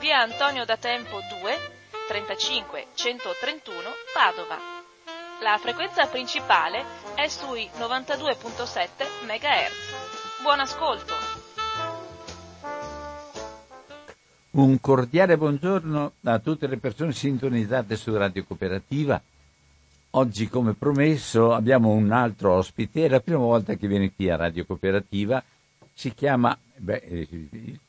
via Antonio da Tempo 2 35 131 Padova. La frequenza principale è sui 92.7 MHz. Buon ascolto! Un cordiale buongiorno a tutte le persone sintonizzate su Radio Cooperativa. Oggi, come promesso, abbiamo un altro ospite. È la prima volta che viene qui a Radio Cooperativa. Si chiama, beh,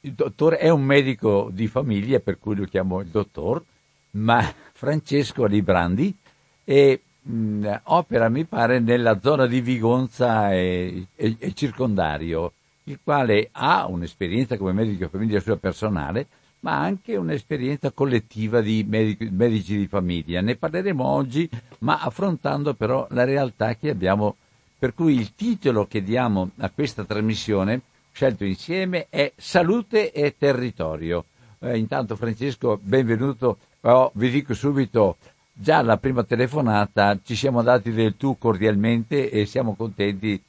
il dottore è un medico di famiglia, per cui lo chiamo il dottor, ma Francesco Librandi e mh, opera, mi pare, nella zona di Vigonza e, e, e circondario, il quale ha un'esperienza come medico di famiglia sua personale, ma anche un'esperienza collettiva di medici, medici di famiglia. Ne parleremo oggi, ma affrontando però la realtà che abbiamo, per cui il titolo che diamo a questa trasmissione, scelto insieme, è Salute e Territorio. Eh, intanto Francesco, benvenuto. Oh, vi dico subito, già alla prima telefonata ci siamo dati del tu cordialmente e siamo contenti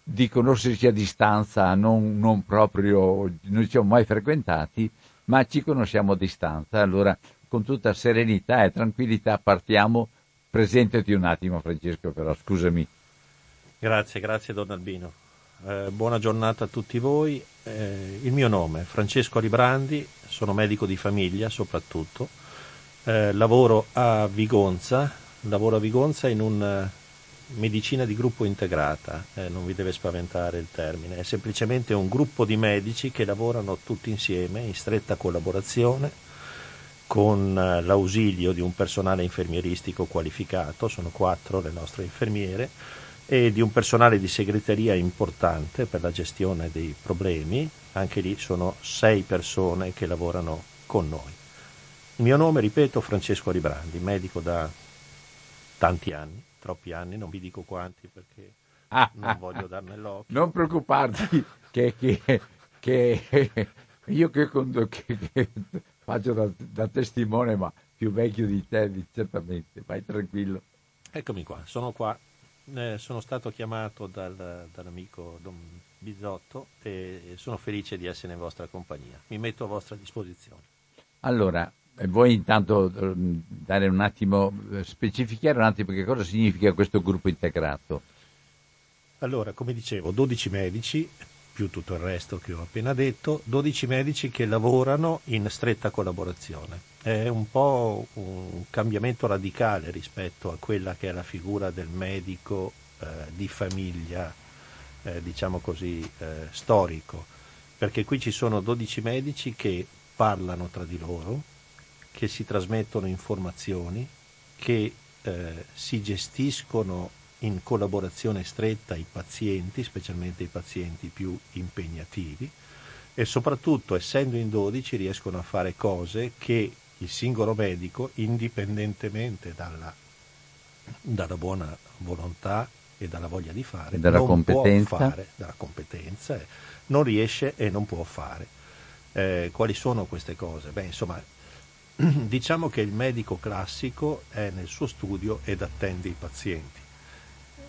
di conoscerci a distanza, non, non proprio, non ci siamo mai frequentati, ma ci conosciamo a distanza. Allora, con tutta serenità e tranquillità partiamo. Presentati un attimo, Francesco, però, scusami. Grazie, grazie Don Albino. Eh, buona giornata a tutti voi. Eh, il mio nome è Francesco Librandi, sono medico di famiglia soprattutto. Eh, lavoro a Vigonza, lavoro a Vigonza in una medicina di gruppo integrata, eh, non vi deve spaventare il termine, è semplicemente un gruppo di medici che lavorano tutti insieme in stretta collaborazione con eh, l'ausilio di un personale infermieristico qualificato, sono quattro le nostre infermiere, e di un personale di segreteria importante per la gestione dei problemi, anche lì sono sei persone che lavorano con noi. Il mio nome, ripeto, Francesco Librandi, medico da tanti anni, troppi anni, non vi dico quanti perché ah, non voglio darne l'occhio. Non preoccuparti che, che, che io che, che faccio da, da, testimone, ma più vecchio di te, certamente, vai tranquillo. Eccomi qua, sono qua. Eh, sono stato chiamato dal, dall'amico Don Bizzotto e sono felice di essere in vostra compagnia. Mi metto a vostra disposizione. Allora, vuoi intanto dare un attimo, specificare un attimo che cosa significa questo gruppo integrato? Allora, come dicevo, 12 medici, più tutto il resto che ho appena detto, 12 medici che lavorano in stretta collaborazione. È un po' un cambiamento radicale rispetto a quella che è la figura del medico eh, di famiglia, eh, diciamo così, eh, storico, perché qui ci sono 12 medici che parlano tra di loro, che si trasmettono informazioni, che eh, si gestiscono in collaborazione stretta i pazienti, specialmente i pazienti più impegnativi e soprattutto essendo in 12 riescono a fare cose che il singolo medico, indipendentemente dalla, dalla buona volontà e dalla voglia di fare, dalla competenza. Fare, dalla competenza, eh, non riesce e non può fare. Eh, quali sono queste cose? Beh, insomma, diciamo che il medico classico è nel suo studio ed attende i pazienti.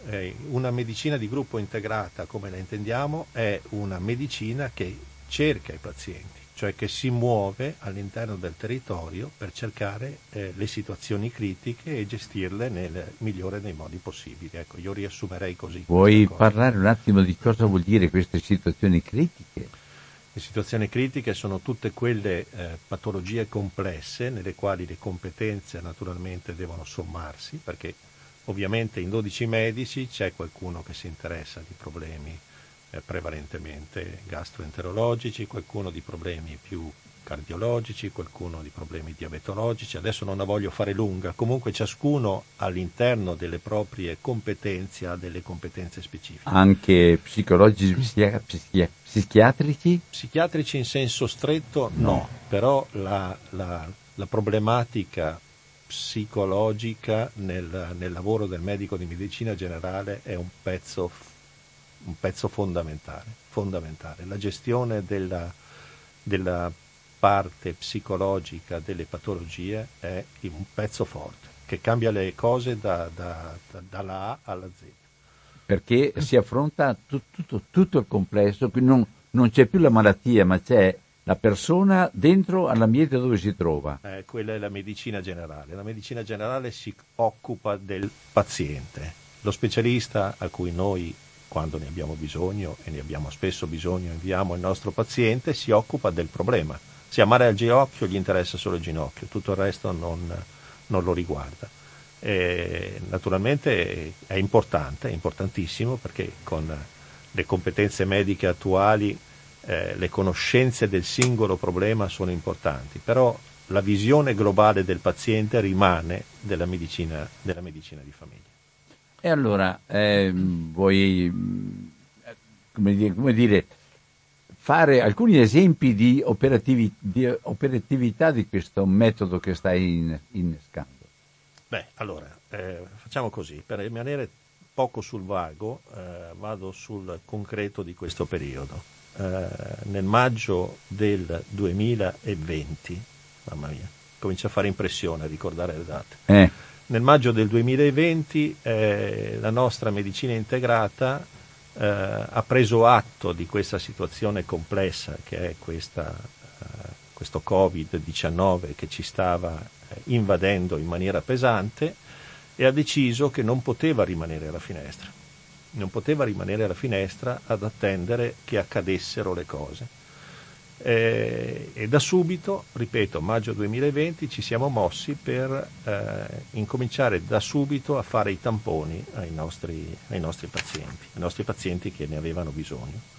Eh, una medicina di gruppo integrata, come la intendiamo, è una medicina che cerca i pazienti, cioè che si muove all'interno del territorio per cercare eh, le situazioni critiche e gestirle nel migliore dei modi possibili. Ecco, io riassumerei così. Vuoi parlare un attimo di cosa vuol dire queste situazioni critiche? Le situazioni critiche sono tutte quelle eh, patologie complesse nelle quali le competenze naturalmente devono sommarsi, perché ovviamente in 12 medici c'è qualcuno che si interessa di problemi eh, prevalentemente gastroenterologici, qualcuno di problemi più cardiologici, qualcuno di problemi diabetologici, adesso non la voglio fare lunga, comunque ciascuno all'interno delle proprie competenze ha delle competenze specifiche. Anche psicologici, psichi- psichi- psichiatrici? Psichiatrici in senso stretto no, no. però la, la, la, problematica psicologica nel, nel, lavoro del medico di medicina generale è un pezzo, un pezzo fondamentale, fondamentale. La gestione della, della parte psicologica delle patologie è un pezzo forte che cambia le cose da, da, da, dalla A alla Z. Perché si affronta tutto, tutto, tutto il complesso, non, non, c'è più la malattia, ma c'è la persona dentro all'ambiente dove si trova. Eh, quella è la medicina generale. La medicina generale si occupa del paziente. Lo specialista a cui noi quando ne abbiamo bisogno e ne abbiamo spesso bisogno, inviamo il nostro paziente, si occupa del problema se amare al ginocchio gli interessa solo il ginocchio, tutto il resto non, non lo riguarda. E naturalmente è importante, è importantissimo perché con le competenze mediche attuali eh, le conoscenze del singolo problema sono importanti, però la visione globale del paziente rimane della medicina, della medicina di famiglia. E allora, eh, vuoi, come dire, come dire fare alcuni esempi di, operativi, di operatività di questo metodo che stai innescando? Beh, allora, eh, facciamo così, per rimanere poco sul vago, eh, vado sul concreto di questo periodo. Eh, nel maggio del 2020, mamma mia, comincia a fare impressione a ricordare le date. Eh. Nel maggio del 2020 eh, la nostra medicina integrata eh, ha preso atto di questa situazione complessa che è questa, eh, questo Covid-19 che ci stava invadendo in maniera pesante e ha deciso che non poteva rimanere alla finestra. Non poteva rimanere alla finestra ad attendere che accadessero le cose eh, e da subito, ripeto, maggio 2020 ci siamo mossi per eh, incominciare da subito a fare i tamponi ai nostri, ai nostri pazienti, ai nostri pazienti che ne avevano bisogno.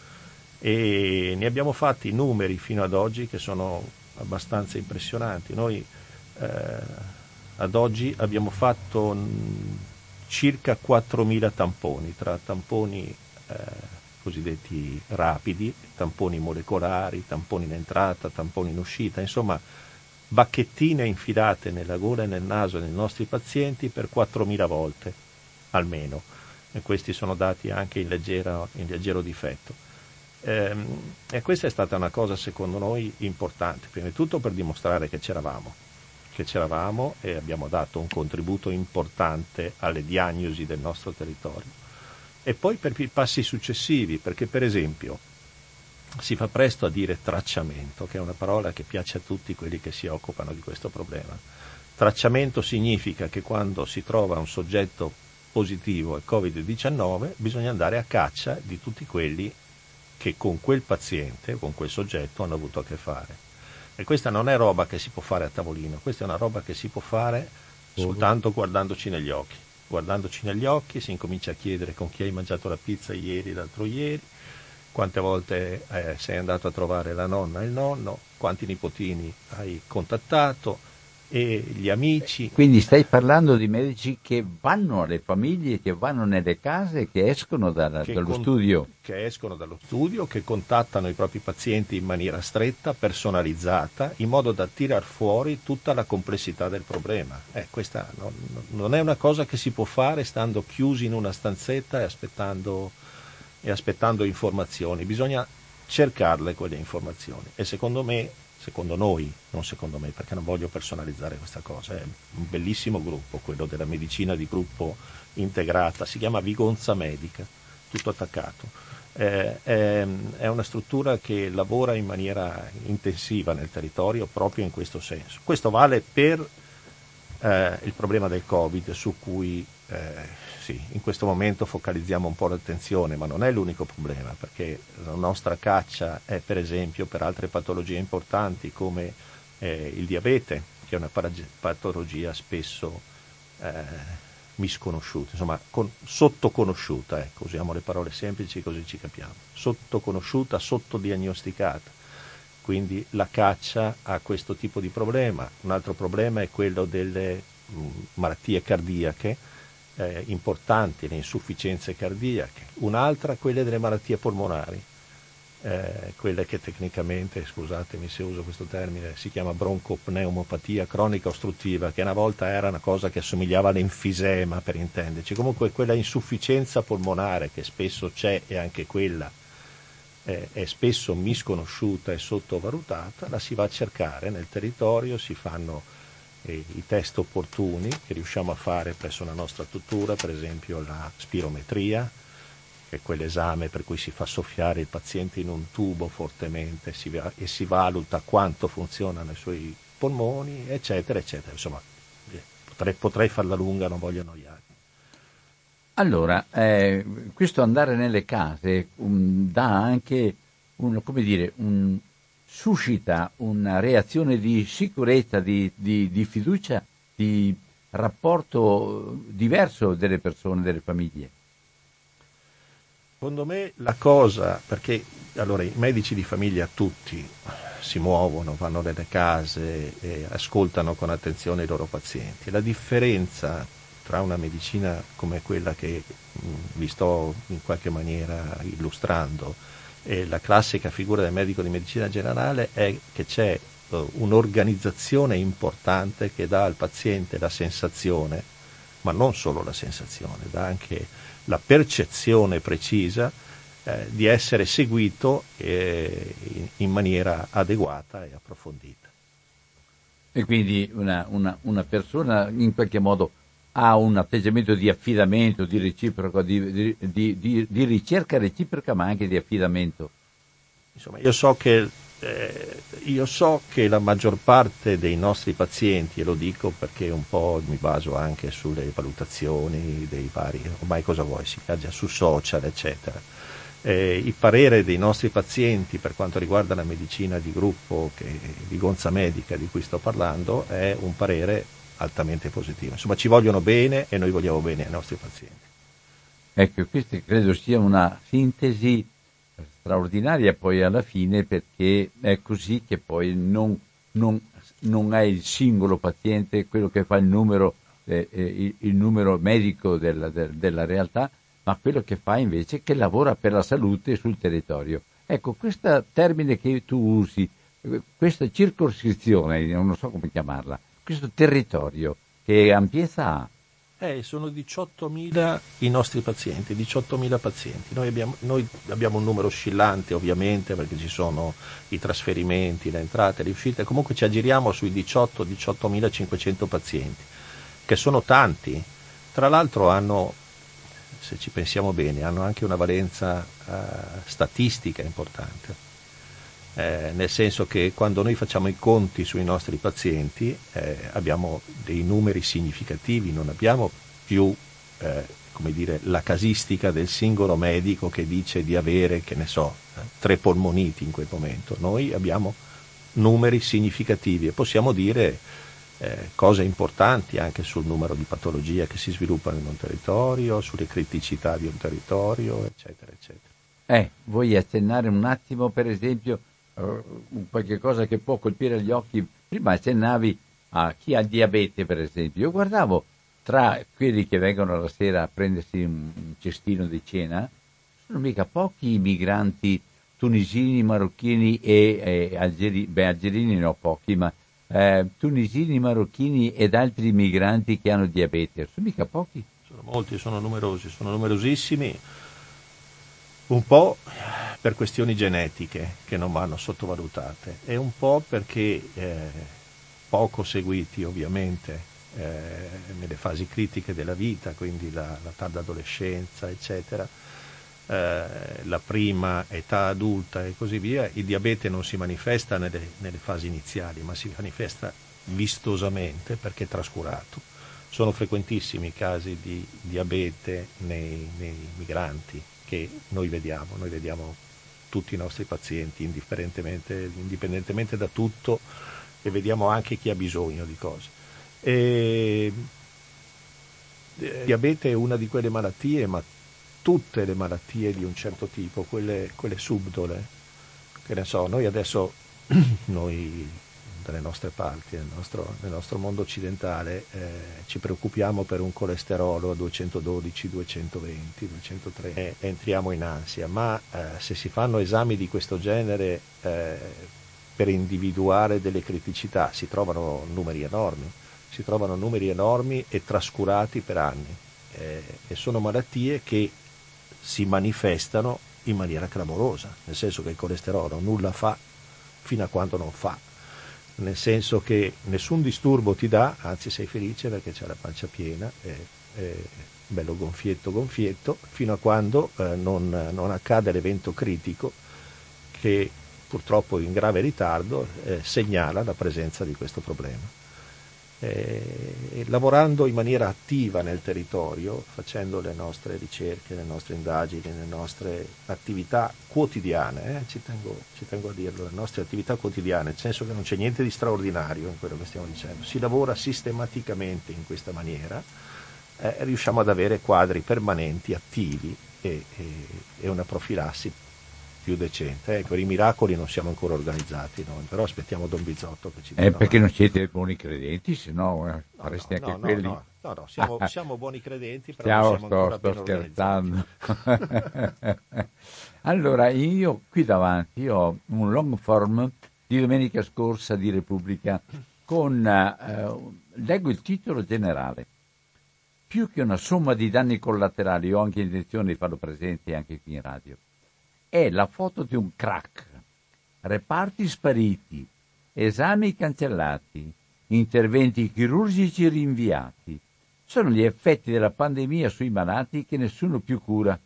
E ne abbiamo fatti numeri fino ad oggi che sono abbastanza impressionanti. Noi eh, ad oggi abbiamo fatto circa 4.000 tamponi, tra tamponi eh, cosiddetti rapidi, tamponi molecolari, tamponi in entrata, tamponi in uscita, insomma bacchettine infilate nella gola e nel naso dei nostri pazienti per 4.000 volte almeno. E questi sono dati anche in, leggera, in leggero difetto. Ehm, e questa è stata una cosa secondo noi importante, prima di tutto per dimostrare che c'eravamo, che c'eravamo e abbiamo dato un contributo importante alle diagnosi del nostro territorio e poi per i passi successivi, perché per esempio si fa presto a dire tracciamento, che è una parola che piace a tutti quelli che si occupano di questo problema. Tracciamento significa che quando si trova un soggetto positivo al Covid-19 bisogna andare a caccia di tutti quelli che con quel paziente, con quel soggetto hanno avuto a che fare. E questa non è roba che si può fare a tavolino, questa è una roba che si può fare soltanto guardandoci negli occhi. Guardandoci negli occhi si incomincia a chiedere con chi hai mangiato la pizza ieri, l'altro ieri, quante volte eh, sei andato a trovare la nonna e il nonno, quanti nipotini hai contattato, e gli amici. Quindi stai parlando di medici che vanno alle famiglie, che vanno nelle case, che escono dalla, che dallo con, studio. Che escono dallo studio, che contattano i propri pazienti in maniera stretta, personalizzata, in modo da tirar fuori tutta la complessità del problema. Eh, questa non, non, è una cosa che si può fare stando chiusi in una stanzetta e aspettando, e aspettando informazioni, bisogna cercarle quelle informazioni e secondo me secondo noi, non secondo me, perché non voglio personalizzare questa cosa, è un bellissimo gruppo, quello della medicina di gruppo integrata, si chiama Vigonza Medica, tutto attaccato. Eh, è, è, una struttura che lavora in maniera intensiva nel territorio proprio in questo senso. Questo vale per eh, il problema del Covid su cui eh, sì, in questo momento focalizziamo un po' l'attenzione, ma non è l'unico problema, perché la nostra caccia è per esempio per altre patologie importanti come eh, il diabete, che è una patologia spesso eh, misconosciuta, insomma con, sottoconosciuta, ecco, usiamo le parole semplici così ci capiamo, sottoconosciuta, sottodiagnosticata. Quindi la caccia ha questo tipo di problema. Un altro problema è quello delle mh, malattie cardiache, eh, importanti, le insufficienze cardiache, un'altra quelle delle malattie polmonari, eh, quelle che tecnicamente, scusatemi se uso questo termine, si chiama broncopneumopatia cronica ostruttiva, che una volta era una cosa che assomigliava all'enfisema per intenderci, comunque quella insufficienza polmonare che spesso c'è e anche quella eh, è spesso misconosciuta e sottovalutata, la si va a cercare nel territorio, si fanno i test opportuni che riusciamo a fare presso la nostra tuttora, per esempio la spirometria, che è quell'esame per cui si fa soffiare il paziente in un tubo fortemente si e si valuta quanto funzionano i suoi polmoni, eccetera, eccetera. Insomma, eh, potrei, potrei farla lunga, non voglio annoiarmi. Allora, eh, questo andare nelle case um, dà anche un, dire, un, suscita una reazione di sicurezza, di, di, di fiducia, di rapporto diverso delle persone, delle famiglie. Secondo me la cosa, perché allora i medici di famiglia tutti si muovono, vanno nelle case e ascoltano con attenzione i loro pazienti. La differenza tra una medicina come quella che vi sto in qualche maniera illustrando e la classica figura del medico di medicina generale è che c'è uh, un'organizzazione importante che dà al paziente la sensazione, ma non solo la sensazione, dà anche la percezione precisa eh, di essere seguito eh, in, in, maniera adeguata e approfondita. E quindi una, una, una persona in qualche modo ha un atteggiamento di affidamento, di reciproco, di, di, di, di, ricerca reciproca, ma anche di affidamento. Insomma, io so, che, eh, io so che la maggior parte dei nostri pazienti, e lo dico perché un po' mi baso anche sulle valutazioni dei vari, ormai cosa vuoi, si viaggia su social, eccetera. Eh, il parere dei nostri pazienti per quanto riguarda la medicina di gruppo, che, di gonza medica di cui sto parlando, è un parere altamente positiva. Insomma, ci vogliono bene e noi vogliamo bene ai nostri pazienti. Ecco, questa credo sia una sintesi straordinaria poi alla fine perché è così che poi non, non, non è il singolo paziente quello che fa il numero, eh, eh il, il, numero medico della, de, della realtà, ma quello che fa invece che lavora per la salute sul territorio. Ecco, questo termine che tu usi, questa circoscrizione, non so come chiamarla, questo territorio, che ampiezza ha? Eh, sono 18.000 i nostri pazienti, 18.000 pazienti. Noi abbiamo, noi abbiamo, un numero oscillante ovviamente perché ci sono i trasferimenti, le entrate, le uscite, comunque ci aggiriamo sui 18-18.500 pazienti, che sono tanti. Tra l'altro hanno, se ci pensiamo bene, hanno anche una valenza eh, statistica importante eh, nel senso che quando noi facciamo i conti sui nostri pazienti eh, abbiamo dei numeri significativi, non abbiamo più eh, dire, la casistica del singolo medico che dice di avere, che ne so, eh, tre polmoniti in quel momento. Noi abbiamo numeri significativi e possiamo dire eh, cose importanti anche sul numero di patologie che si sviluppano in un territorio, sulle criticità di un territorio, eccetera, eccetera. Eh, vuoi accennare un attimo, per esempio, qualche cosa che può colpire gli occhi. Prima accennavi a chi ha diabete, per esempio. Io guardavo tra quelli che vengono la sera a prendersi un cestino di cena, sono mica pochi i migranti tunisini, marocchini e, e algerini, beh algerini ne ho pochi, ma eh, tunisini, marocchini ed altri migranti che hanno diabete, sono mica pochi. Sono molti, sono numerosi, sono numerosissimi un po' per questioni genetiche che non vanno sottovalutate e un po' perché eh, poco seguiti ovviamente eh, nelle fasi critiche della vita, quindi la, la tarda adolescenza, eccetera, eh, la prima età adulta e così via, il diabete non si manifesta nelle, nelle fasi iniziali, ma si manifesta vistosamente perché è trascurato. Sono frequentissimi i casi di diabete nei, nei migranti che noi vediamo, noi vediamo tutti i nostri pazienti indipendentemente, indipendentemente da tutto e vediamo anche chi ha bisogno di cose. E, eh, diabete è una di quelle malattie, ma tutte le malattie di un certo tipo, quelle, quelle subdole, che ne so, noi adesso, noi dalle nostre parti, nel nostro, nel nostro mondo occidentale, eh, ci preoccupiamo per un colesterolo a 212, 220, 230 e entriamo in ansia, ma eh, se si fanno esami di questo genere eh, per individuare delle criticità si trovano numeri enormi, si trovano numeri enormi e trascurati per anni. Eh, e sono malattie che si manifestano in maniera clamorosa, nel senso che il colesterolo nulla fa fino a quando non fa, nel senso che nessun disturbo ti dà, anzi sei felice perché c'è la pancia piena, è, è bello gonfietto gonfietto, fino a quando eh, non, non, accade l'evento critico che purtroppo in grave ritardo eh, segnala la presenza di questo problema eh, lavorando in maniera attiva nel territorio, facendo le nostre ricerche, le nostre indagini, le nostre attività quotidiane, eh, ci, tengo, ci, tengo, a dirlo, le nostre attività quotidiane, nel senso che non c'è niente di straordinario in quello che stiamo dicendo, si lavora sistematicamente in questa maniera, eh, riusciamo ad avere quadri permanenti, attivi e, e, e una profilassi più decente. Ecco, i miracoli non siamo ancora organizzati noi, però aspettiamo Don Bizzotto che ci dica. Eh, perché non siete buoni credenti, se no eh, fareste no, anche no, quelli. No, no, no siamo, siamo, buoni credenti, però siamo sto, sto scherzando. allora, io qui davanti ho un long form di domenica scorsa di Repubblica con, eh, leggo il titolo generale, più che una somma di danni collaterali, ho anche intenzione di farlo presente anche qui in radio è la foto di un crack. Reparti spariti, esami cancellati, interventi chirurgici rinviati. Sono gli effetti della pandemia sui malati che nessuno più cura,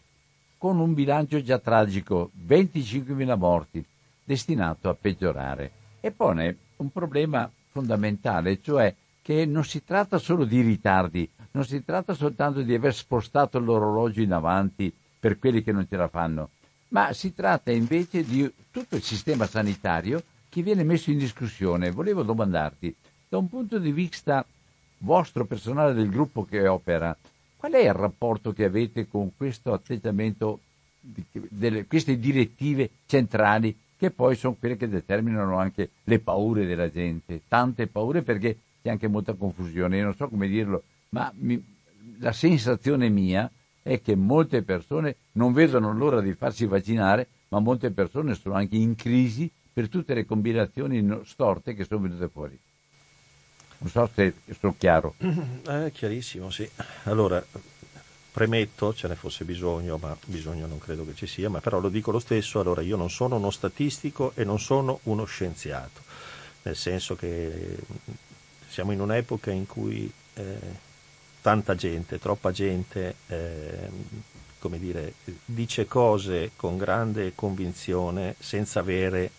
con un bilancio già tragico, 25.000 morti, destinato a peggiorare. E pone un problema fondamentale, cioè che non si tratta solo di ritardi, non si tratta soltanto di aver spostato l'orologio in avanti per quelli che non ce la fanno, ma si tratta invece di tutto il sistema sanitario che viene messo in discussione. Volevo domandarti, da un punto di vista vostro personale del gruppo che opera, qual è il rapporto che avete con questo atteggiamento, delle, queste direttive centrali che poi sono quelle che determinano anche le paure della gente, tante paure perché c'è anche molta confusione, io non so come dirlo, ma mi, la sensazione mia è che molte persone non vedono l'ora di farsi vaccinare, ma molte persone sono anche in crisi per tutte le combinazioni storte che sono venute fuori. Non so se sono chiaro. È chiarissimo, sì. Allora, premetto, ce ne fosse bisogno, ma bisogno non credo che ci sia, ma però lo dico lo stesso, allora io non sono uno statistico e non sono uno scienziato, nel senso che siamo in un'epoca in cui eh, tanta gente, troppa gente, eh, come dire, dice cose con grande convinzione senza avere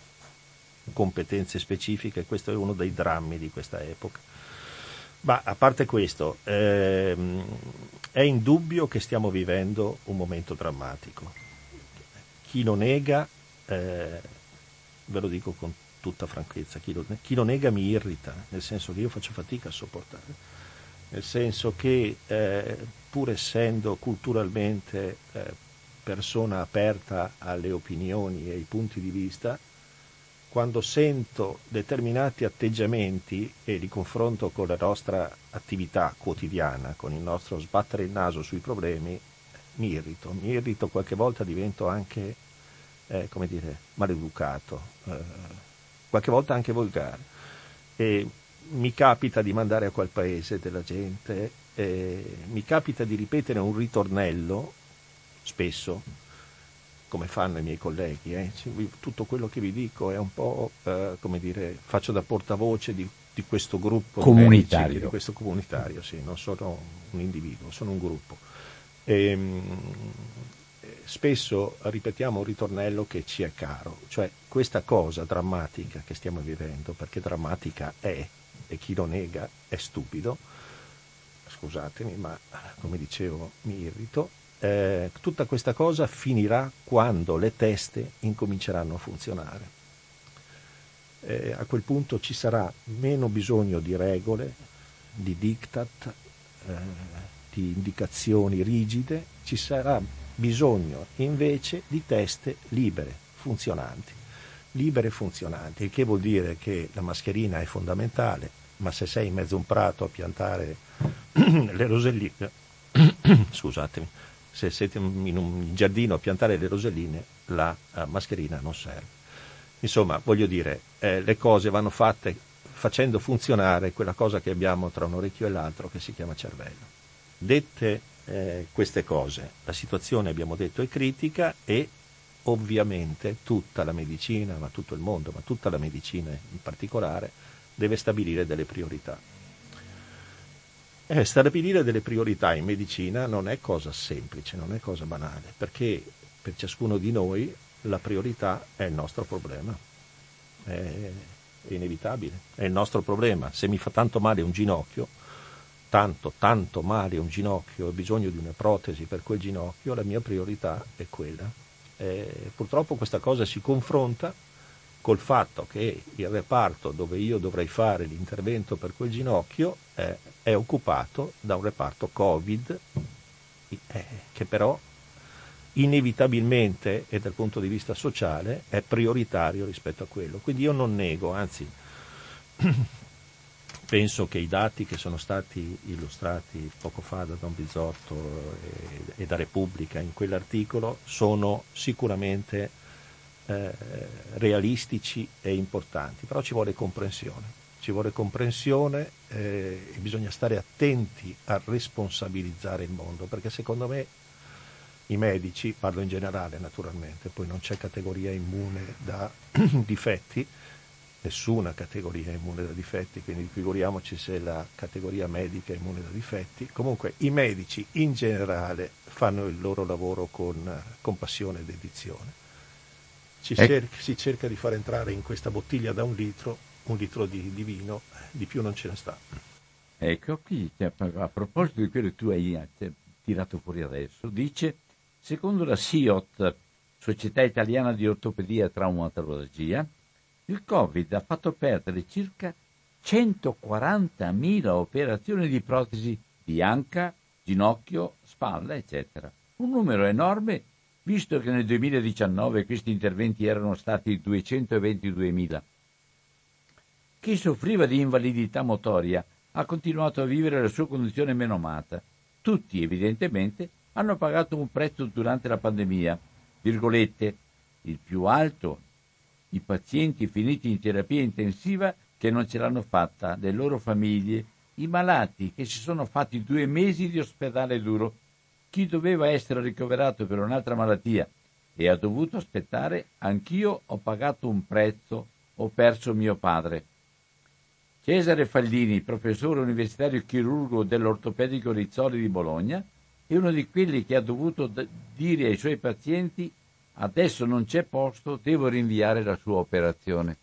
competenze specifiche, questo è uno dei drammi di questa epoca. Ma a parte questo, ehm, è indubbio che stiamo vivendo un momento drammatico. Chi lo nega, eh, ve lo dico con tutta franchezza, chi lo, chi lo nega mi irrita, nel senso che io faccio fatica a sopportare nel senso che eh, pur essendo culturalmente eh, persona aperta alle opinioni e ai punti di vista, quando sento determinati atteggiamenti e li confronto con la nostra attività quotidiana, con il nostro sbattere il naso sui problemi, mi irrito, mi irrito, qualche volta divento anche, eh, come dire, maleducato, eh, qualche volta anche volgare. E mi capita di mandare a quel paese della gente, eh, mi capita di ripetere un ritornello, spesso, come fanno i miei colleghi, eh. tutto quello che vi dico è un po', eh, come dire, faccio da portavoce di, di questo gruppo comunitario. Medici, di questo comunitario, sì, non sono un individuo, sono un gruppo. E, ehm, spesso ripetiamo un ritornello che ci è caro, cioè questa cosa drammatica che stiamo vivendo, perché drammatica è, e chi lo nega è stupido, scusatemi, ma come dicevo mi irrito, eh, tutta questa cosa finirà quando le teste incominceranno a funzionare. Eh, a quel punto ci sarà meno bisogno di regole, di diktat, eh, di indicazioni rigide, ci sarà bisogno invece di teste libere, funzionanti. Libere e funzionanti, il che vuol dire che la mascherina è fondamentale, ma se sei in mezzo a un prato a piantare le roselline, scusatemi, se siete in un giardino a piantare le roselline, la uh, mascherina non serve. Insomma, voglio dire, eh, le cose vanno fatte facendo funzionare quella cosa che abbiamo tra un orecchio e l'altro che si chiama cervello. Dette eh, queste cose, la situazione abbiamo detto è critica e ovviamente tutta la medicina, ma tutto il mondo, ma tutta la medicina in particolare, deve stabilire delle priorità. Eh, stabilire delle priorità in medicina non è cosa semplice, non è cosa banale, perché per ciascuno di noi la priorità è il nostro problema. È, inevitabile, è il nostro problema. Se mi fa tanto male un ginocchio, tanto, tanto male un ginocchio, ho bisogno di una protesi per quel ginocchio, la mia priorità è quella. Eh, purtroppo questa cosa si confronta col fatto che il reparto dove io dovrei fare l'intervento per quel ginocchio eh, è occupato da un reparto Covid eh, che però inevitabilmente e dal punto di vista sociale è prioritario rispetto a quello. Quindi io non nego, anzi penso che i dati che sono stati illustrati poco fa da Don Bizzotto e, e da Repubblica in quell'articolo sono sicuramente eh, realistici e importanti, però ci vuole comprensione. Ci vuole comprensione eh, e bisogna stare attenti a responsabilizzare il mondo, perché secondo me i medici, parlo in generale naturalmente, poi non c'è categoria immune da difetti, nessuna categoria immune da difetti, quindi figuriamoci se la categoria medica è immune da difetti. Comunque i medici in generale fanno il loro lavoro con compassione e dedizione eh. cerca, si cerca di far entrare in questa bottiglia da un litro un litro di, di vino, di più non ce ne sta. Ecco qui, a proposito di quello che tu hai tirato fuori adesso, dice, secondo la SIOT, Società Italiana di Ortopedia e Traumatologia, il Covid ha fatto perdere circa 140.000 operazioni di protesi di anca, ginocchio, spalla, eccetera. Un numero enorme visto che nel 2019 questi interventi erano stati 222.000. Chi soffriva di invalidità motoria ha continuato a vivere la sua condizione menomata. Tutti, evidentemente, hanno pagato un prezzo durante la pandemia. Virgolette, il più alto. I pazienti finiti in terapia intensiva che non ce l'hanno fatta, le loro famiglie, i malati che si sono fatti due mesi di ospedale duro chi doveva essere ricoverato per un'altra malattia e ha dovuto aspettare, anch'io ho pagato un prezzo, ho perso mio padre. Cesare Faldini, professore universitario chirurgo dell'ortopedico Rizzoli di Bologna, è uno di quelli che ha dovuto d- dire ai suoi pazienti adesso non c'è posto, devo rinviare la sua operazione.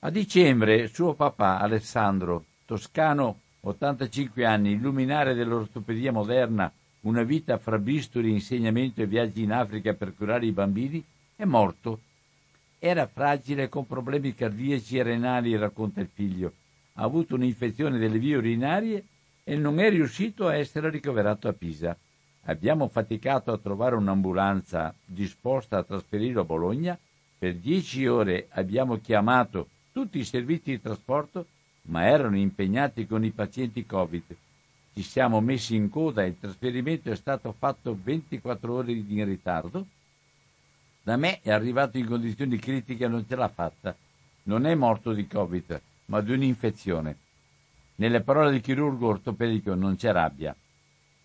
A dicembre suo papà Alessandro, toscano, 85 anni, luminare dell'ortopedia moderna, una vita fra bisturi, insegnamento e viaggi in Africa per curare i bambini, è morto. Era fragile con problemi cardiaci e renali, racconta il figlio. Ha avuto un'infezione delle vie urinarie e non è riuscito a essere ricoverato a Pisa. Abbiamo faticato a trovare un'ambulanza disposta a trasferirlo a Bologna. Per dieci ore abbiamo chiamato tutti i servizi di trasporto, ma erano impegnati con i pazienti Covid ci siamo messi in coda e il trasferimento è stato fatto 24 ore in ritardo. Da me è arrivato in condizioni critiche e non ce l'ha fatta. Non è morto di Covid, ma di un'infezione. Nelle parole del chirurgo ortopedico non c'è rabbia.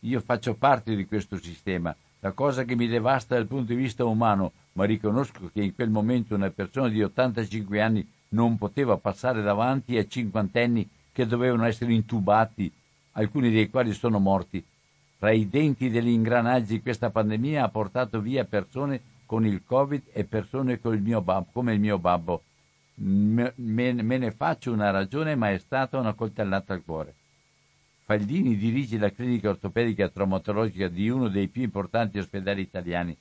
Io faccio parte di questo sistema. La cosa che mi devasta dal punto di vista umano, ma riconosco che in quel momento una persona di 85 anni non poteva passare davanti a cinquantenni che dovevano essere intubati alcuni dei quali sono morti. Fra i denti degli ingranaggi questa pandemia ha portato via persone con il Covid e persone il babbo, come il mio babbo. Me, me, me ne faccio una ragione, ma è stata una coltellata al cuore. Faldini dirige la clinica ortopedica e traumatologica di uno dei più importanti ospedali italiani.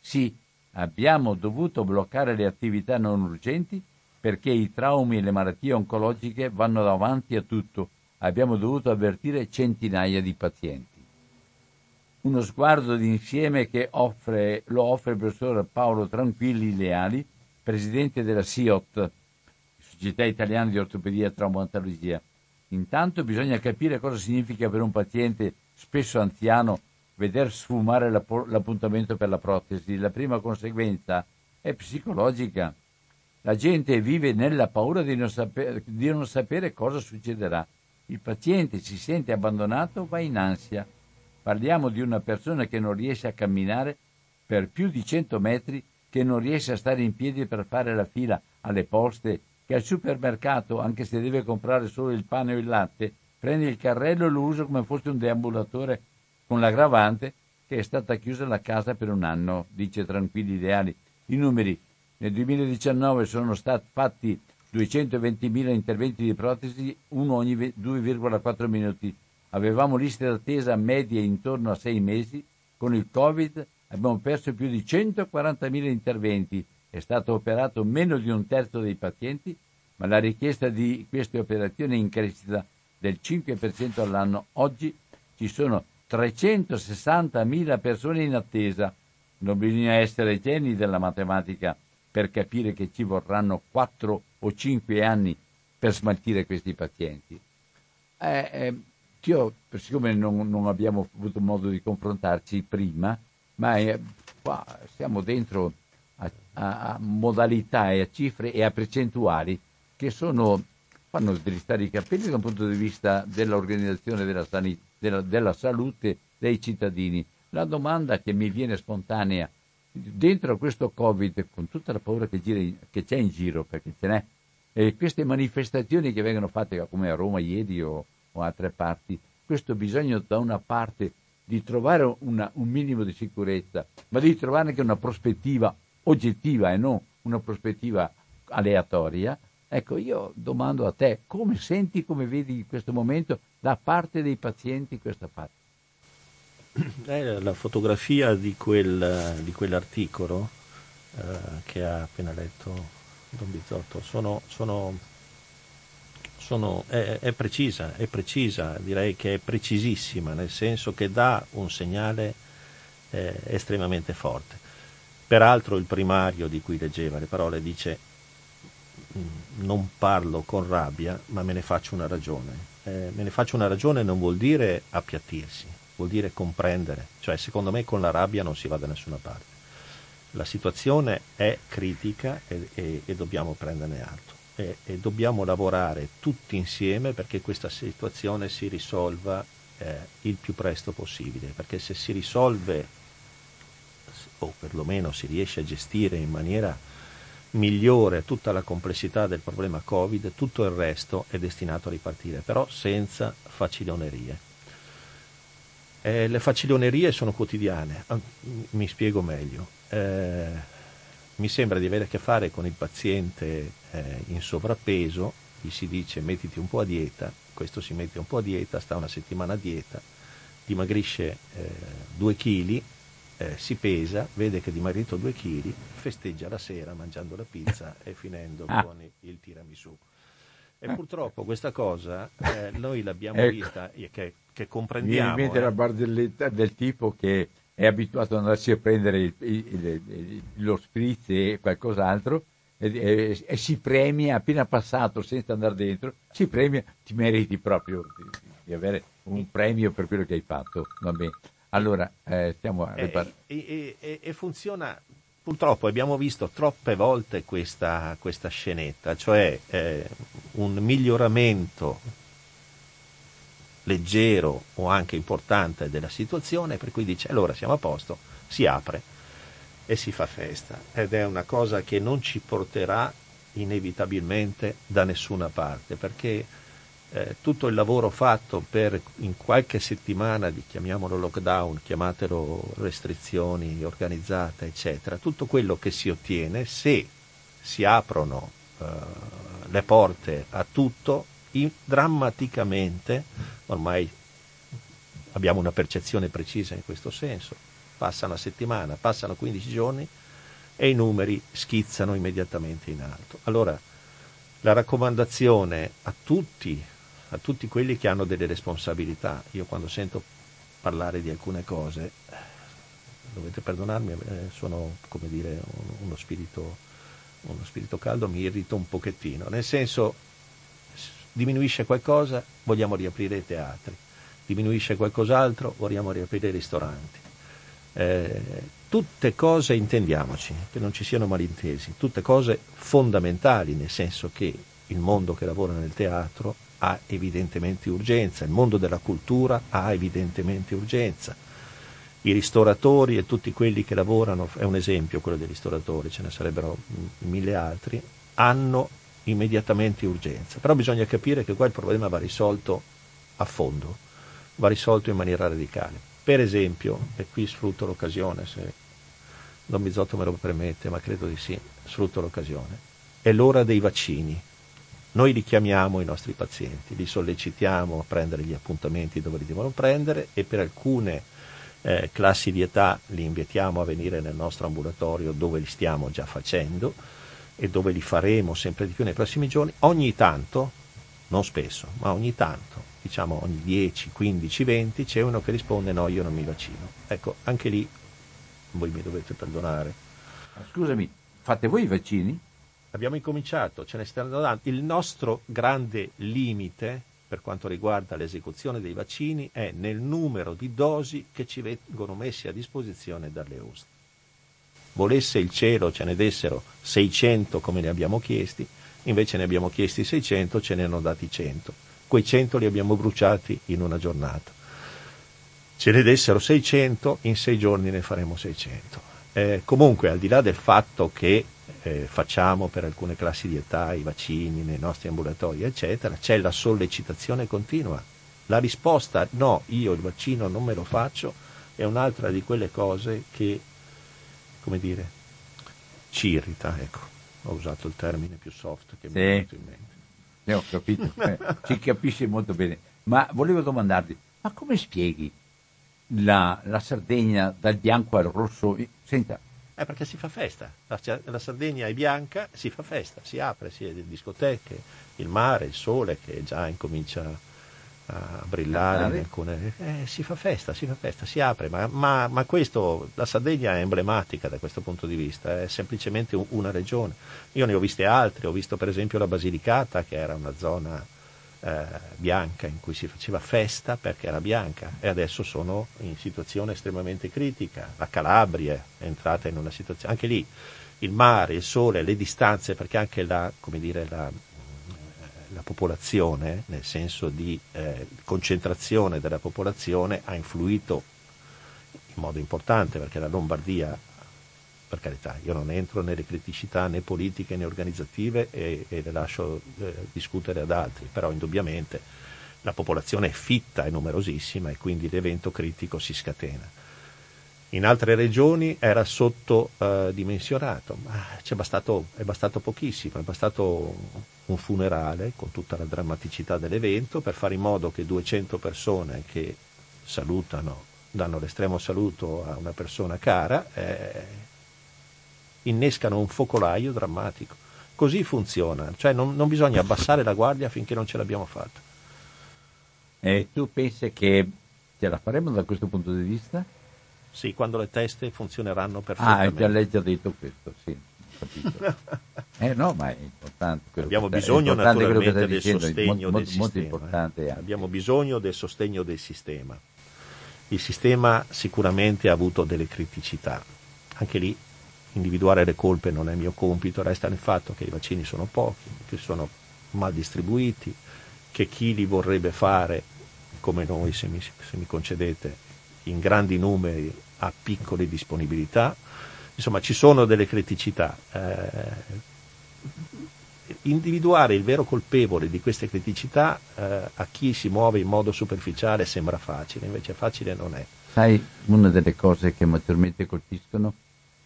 Sì, abbiamo dovuto bloccare le attività non urgenti perché i traumi e le malattie oncologiche vanno davanti a tutto. Abbiamo dovuto avvertire centinaia di pazienti. Uno sguardo d'insieme che offre, lo offre il professor Paolo Tranquilli Leali, presidente della SIOT, Società Italiana di Ortopedia e Traumatologia. Intanto bisogna capire cosa significa per un paziente, spesso anziano, veder sfumare l'appuntamento per la protesi. La prima conseguenza è psicologica. La gente vive nella paura di non, sapere, di non sapere cosa succederà. Il paziente si sente abbandonato, va in ansia. Parliamo di una persona che non riesce a camminare per più di 100 metri, che non riesce a stare in piedi per fare la fila alle poste, che al supermercato, anche se deve comprare solo il pane o il latte, prende il carrello e lo usa come fosse un deambulatore, con l'aggravante che è stata chiusa la casa per un anno, dice Tranquilli Ideali. I numeri. Nel 2019 sono stati fatti 220.000 interventi di protesi, uno ogni 2,4 minuti. Avevamo liste d'attesa medie intorno a sei mesi. Con il Covid abbiamo perso più di 140.000 interventi. È stato operato meno di un terzo dei pazienti, ma la richiesta di queste operazioni è in crescita del 5% all'anno. Oggi ci sono 360.000 persone in attesa. Non bisogna essere geni della matematica per capire che ci vorranno 4 o 5 anni per smaltire questi pazienti. Eh, eh, io, siccome non, non, abbiamo avuto modo di confrontarci prima, ma eh, qua siamo dentro a, a, a, modalità e a cifre e a percentuali che sono, fanno drizzare i capelli da un punto di vista dell'organizzazione della, sanit- della, della salute dei cittadini. La domanda che mi viene spontanea, dentro questo Covid, con tutta la paura che, gira, che c'è in giro, perché ce n'è, e queste manifestazioni che vengono fatte come a Roma ieri o o altre parti, questo bisogno da una parte di trovare una, un minimo di sicurezza, ma di trovare anche una prospettiva oggettiva e non una prospettiva aleatoria, ecco io domando a te come senti, come vedi in questo momento da parte dei pazienti questa parte? Eh, la fotografia di, quel, di quell'articolo eh, che ha appena letto Don Bizzotto sono, sono sono, è, è, precisa, è precisa, direi che è precisissima, nel senso che dà un segnale eh, estremamente forte. Peraltro il primario di cui leggeva le parole dice mm, non parlo con rabbia, ma me ne faccio una ragione. Eh, me ne faccio una ragione non vuol dire appiattirsi, vuol dire comprendere, cioè secondo me con la rabbia non si va da nessuna parte. La situazione è critica e, e, e dobbiamo prenderne atto e, e dobbiamo lavorare tutti insieme perché questa situazione si risolva eh, il più presto possibile, perché se si risolve o perlomeno si riesce a gestire in maniera migliore tutta la complessità del problema Covid, tutto il resto è destinato a ripartire, però senza facilonerie. Eh, le facilonerie sono quotidiane, ah, mi spiego meglio. Eh, mi sembra di avere a che fare con il paziente eh, in sovrappeso, gli si dice mettiti un po' a dieta, questo si mette un po' a dieta, sta una settimana a dieta, dimagrisce eh, due chili, eh, si pesa, vede che è dimagrito due chili, festeggia la sera mangiando la pizza e finendo ah. con il tiramisù. E purtroppo questa cosa eh, noi l'abbiamo ecco. vista, che, che comprendiamo. Mi viene la barzelletta del tipo che è abituato ad andarsi a prendere il, il, il, lo spritz e qualcos'altro e, e, e, si premia appena passato senza andare dentro, si premia, ti meriti proprio di, di avere un premio per quello che hai fatto. Va bene. Allora, eh, stiamo a ripar- e, e, e, funziona, purtroppo abbiamo visto troppe volte questa, questa scenetta, cioè eh, un miglioramento leggero o anche importante della situazione, per cui dice allora siamo a posto, si apre e si fa festa. Ed è una cosa che non ci porterà inevitabilmente da nessuna parte perché eh, tutto il lavoro fatto per in qualche settimana di chiamiamolo lockdown, chiamatelo restrizioni organizzate, eccetera, tutto quello che si ottiene se si aprono eh, le porte a tutto drammaticamente, ormai abbiamo una percezione precisa in questo senso. Passa una settimana, passano 15 giorni e i numeri schizzano immediatamente in alto. Allora, la raccomandazione a tutti, a tutti quelli che hanno delle responsabilità, io quando sento parlare di alcune cose, dovete perdonarmi, eh, sono come dire uno spirito, uno spirito caldo, mi irrito un pochettino, nel senso diminuisce qualcosa, vogliamo riaprire i teatri, diminuisce qualcos'altro, vogliamo riaprire i ristoranti. Eh, tutte cose, intendiamoci, che non ci siano malintesi, tutte cose fondamentali, nel senso che il mondo che lavora nel teatro ha evidentemente urgenza, il mondo della cultura ha evidentemente urgenza. I ristoratori e tutti quelli che lavorano, è un esempio quello dei ristoratori, ce ne sarebbero mille altri, hanno immediatamente urgenza. Però bisogna capire che qua il problema va risolto a fondo, va risolto in maniera radicale. Per esempio, e qui sfrutto l'occasione, se Don Bizzotto me lo permette, ma credo di sì, sfrutto l'occasione, è l'ora dei vaccini. Noi li chiamiamo i nostri pazienti, li sollecitiamo a prendere gli appuntamenti dove li devono prendere e per alcune eh, classi di età li invitiamo a venire nel nostro ambulatorio dove li stiamo già facendo e dove li faremo sempre di più nei prossimi giorni, ogni tanto, non spesso, ma ogni tanto, diciamo ogni 10, 15, 20, c'è uno che risponde no, io non mi vaccino. Ecco, anche lì voi mi dovete perdonare. Scusami, fate voi i vaccini? Abbiamo incominciato, ce ne stanno dando. Il nostro grande limite per quanto riguarda l'esecuzione dei vaccini è nel numero di dosi che ci vengono messi a disposizione dalle UST volesse il cielo ce ne dessero 600 come ne abbiamo chiesti, invece ne abbiamo chiesti 600, ce ne hanno dati 100. Quei 100 li abbiamo bruciati in una giornata. Ce ne dessero 600, in sei giorni ne faremo 600. Eh, comunque, al di là del fatto che eh, facciamo per alcune classi di età i vaccini nei nostri ambulatori, eccetera, c'è la sollecitazione continua. La risposta no, io il vaccino non me lo faccio è un'altra di quelle cose che come dire, ci irrita, ecco. Ho usato il termine più soft che sì. mi è venuto in mente. Sì, ho capito, eh, ci capisce molto bene. Ma volevo domandarti, ma come spieghi la, la Sardegna dal bianco al rosso? Senta, è perché si fa festa. La, la, Sardegna è bianca, si fa festa, si apre, si è discoteche, il mare, il sole che già incomincia a brillare alcune... Eh, si fa festa, si fa festa, si apre, ma, ma, ma, questo, la Sardegna è emblematica da questo punto di vista, è semplicemente una regione. Io ne ho viste altre, ho visto per esempio la Basilicata che era una zona eh, bianca in cui si faceva festa perché era bianca e adesso sono in situazione estremamente critica. La Calabria è entrata in una situazione, anche lì il mare, il sole, le distanze, perché anche la, dire, la, la popolazione, nel senso di eh, concentrazione della popolazione, ha influito in modo importante perché la Lombardia, per carità, io non entro nelle criticità né politiche né organizzative e, e le lascio eh, discutere ad altri, però indubbiamente la popolazione è fitta e numerosissima e quindi l'evento critico si scatena. In altre regioni era sottodimensionato, eh, ma bastato, è bastato pochissimo, è bastato un funerale con tutta la drammaticità dell'evento per fare in modo che 200 persone che salutano, danno l'estremo saluto a una persona cara, eh, innescano un focolaio drammatico. Così funziona, cioè non, non bisogna abbassare la guardia finché non ce l'abbiamo fatta. E tu pensi che ce la faremo da questo punto di vista? Sì, quando le teste funzioneranno perfettamente. Ah, già lei già detto questo, sì? Eh no, ma è importante. Abbiamo bisogno importante naturalmente del sostegno molto, del molto sistema. Eh. Abbiamo bisogno del sostegno del sistema. Il sistema sicuramente ha avuto delle criticità. Anche lì individuare le colpe non è mio compito, resta nel fatto che i vaccini sono pochi, che sono mal distribuiti, che chi li vorrebbe fare, come noi se mi, se mi concedete, in grandi numeri ha piccole disponibilità, Insomma, ci sono delle criticità. Eh, individuare il vero colpevole di queste criticità eh, a chi si muove in modo superficiale sembra facile, invece facile non è. Sai, una delle cose che maggiormente colpiscono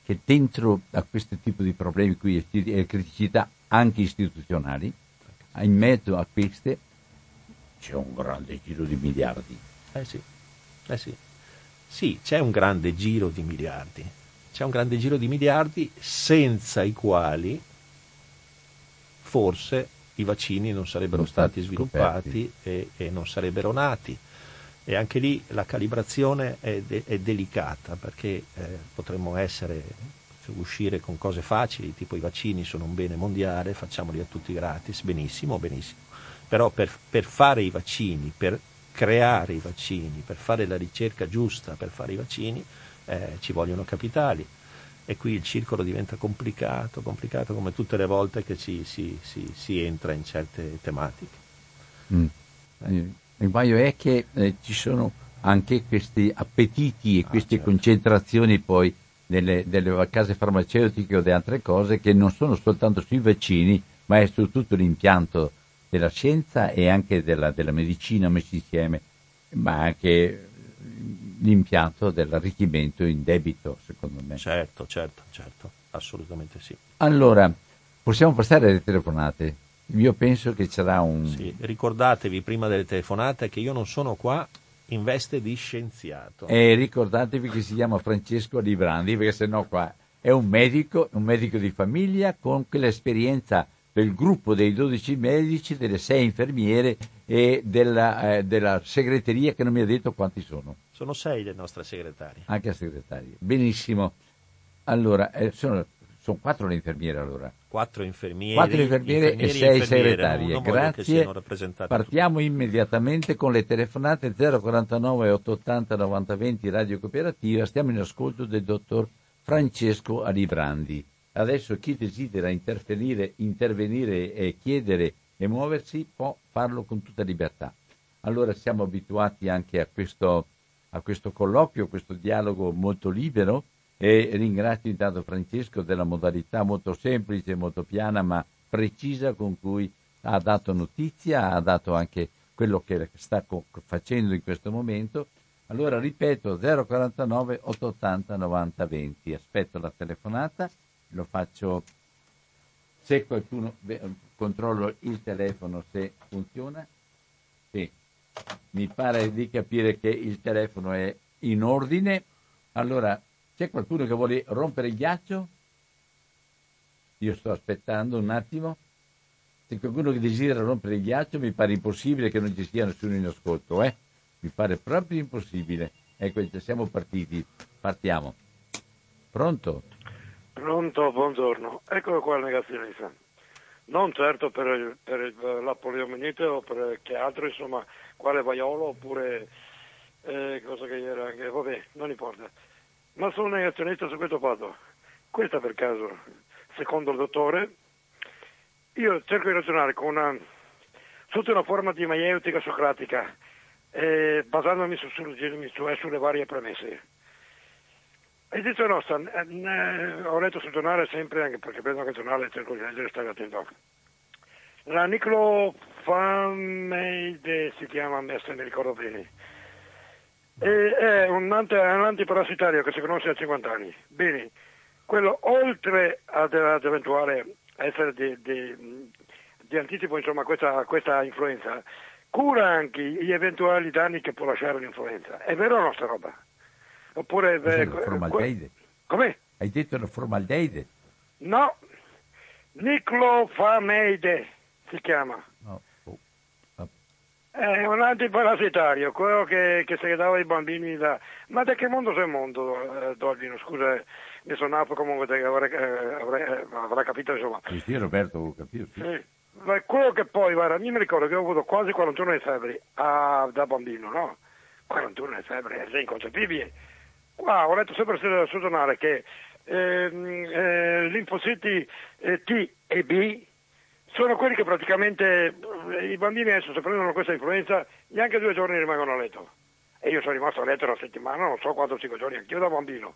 che dentro a questo tipo di problemi qui e criticità anche istituzionali, in mezzo a queste c'è un grande giro di miliardi. Eh sì. Eh sì. sì, c'è un grande giro di miliardi, c'è un grande giro di miliardi senza i quali forse i vaccini non sarebbero non stati sviluppati e, e, non sarebbero nati. E anche lì la calibrazione è, de- è delicata perché eh, potremmo essere, uscire con cose facili, tipo i vaccini sono un bene mondiale, facciamoli a tutti gratis, benissimo, benissimo. Però per, per fare i vaccini, per creare i vaccini, per fare la ricerca giusta per fare i vaccini, eh, ci vogliono capitali e qui il circolo diventa complicato, complicato come tutte le volte che ci, si, si, si, entra in certe tematiche. Mm. Il guaio è che eh, ci sono anche questi appetiti e ah, queste certo. concentrazioni poi nelle, delle case farmaceutiche o di altre cose che non sono soltanto sui vaccini, ma è su tutto l'impianto della scienza e anche della, della medicina messi insieme, ma anche l'impianto dell'arricchimento in debito, secondo me. Certo, certo, certo, assolutamente sì. Allora, possiamo passare alle telefonate? Io penso che sarà un... Sì, ricordatevi prima delle telefonate che io non sono qua in veste di scienziato. E ricordatevi che si chiama Francesco Librandi, perché sennò qua è un medico, un medico di famiglia con quell'esperienza del gruppo dei 12 medici, delle 6 infermiere e della, eh, della segreteria che non mi ha detto quanti sono. Sono 6 le nostre segretarie. Anche segretarie. Benissimo. Allora, eh, sono, sono 4 le infermiere allora. 4 infermieri, 4 infermiere e 6 segretarie. Grazie. Partiamo tutti. immediatamente con le telefonate 049 880 9020 Radio Cooperativa. Stiamo in ascolto del dottor Francesco Alibrandi. Adesso chi desidera intervenire, intervenire e chiedere e muoversi può farlo con tutta libertà. Allora siamo abituati anche a questo, a questo colloquio, a questo dialogo molto libero e ringrazio intanto Francesco della modalità molto semplice, molto piana ma precisa con cui ha dato notizia, ha dato anche quello che sta facendo in questo momento. Allora ripeto 049 880 90 20. Aspetto la telefonata lo faccio se qualcuno controllo il telefono se funziona sì mi pare di capire che il telefono è in ordine allora c'è qualcuno che vuole rompere il ghiaccio io sto aspettando un attimo se qualcuno che desidera rompere il ghiaccio mi pare impossibile che non ci sia nessuno in ascolto eh? mi pare proprio impossibile ecco siamo partiti partiamo pronto Pronto, buongiorno. Ecco qua il negazionista. Non certo per, il, per il, la poliomielite o per che altro, insomma, quale vaiolo oppure eh, cosa che era anche, vabbè, non importa. Ma sono negazionista su questo fatto. Questa per caso, secondo il dottore, io cerco di ragionare una, sotto una forma di maieutica socratica, eh, basandomi su, su, su, sulle varie premesse. E detto nostra, eh, ho letto sul giornale sempre, anche perché prendo anche il giornale, cerco di leggere e stare attento. La niclofameide si chiama, se mi ricordo bene. E è un, ant- un antiparassitario che si conosce a 50 anni. Bene, quello oltre ad, ad eventuale essere di, di, di anticipo insomma, questa, questa influenza, cura anche gli eventuali danni che può lasciare l'influenza. È vero o no sta roba? Oppure... Cos'è, eh, formaldeide? Come? Hai detto la formaldeide? No, niclofameide si chiama. È un antiparassitario, quello che, che si dava ai bambini da... Ma da che mondo sei mondo, eh, Dolvino? Scusa, mi sono nato comunque, avrei, eh, avrei, eh, avrei capito insomma. Sì, sì, Roberto, ho capito. Sì. sì. Ma quello che poi, guarda, io mi ricordo che ho avuto quasi 41 di febbre ah, da bambino, no? 41 di febbre, è inconcepibile Qua ho letto sempre sul giornale che ehm, eh, linfociti eh, T e B sono quelli che praticamente eh, i bambini adesso se prendono questa influenza neanche due giorni rimangono a letto. E io sono rimasto a letto una settimana, non so quanto, cinque giorni, anch'io da bambino.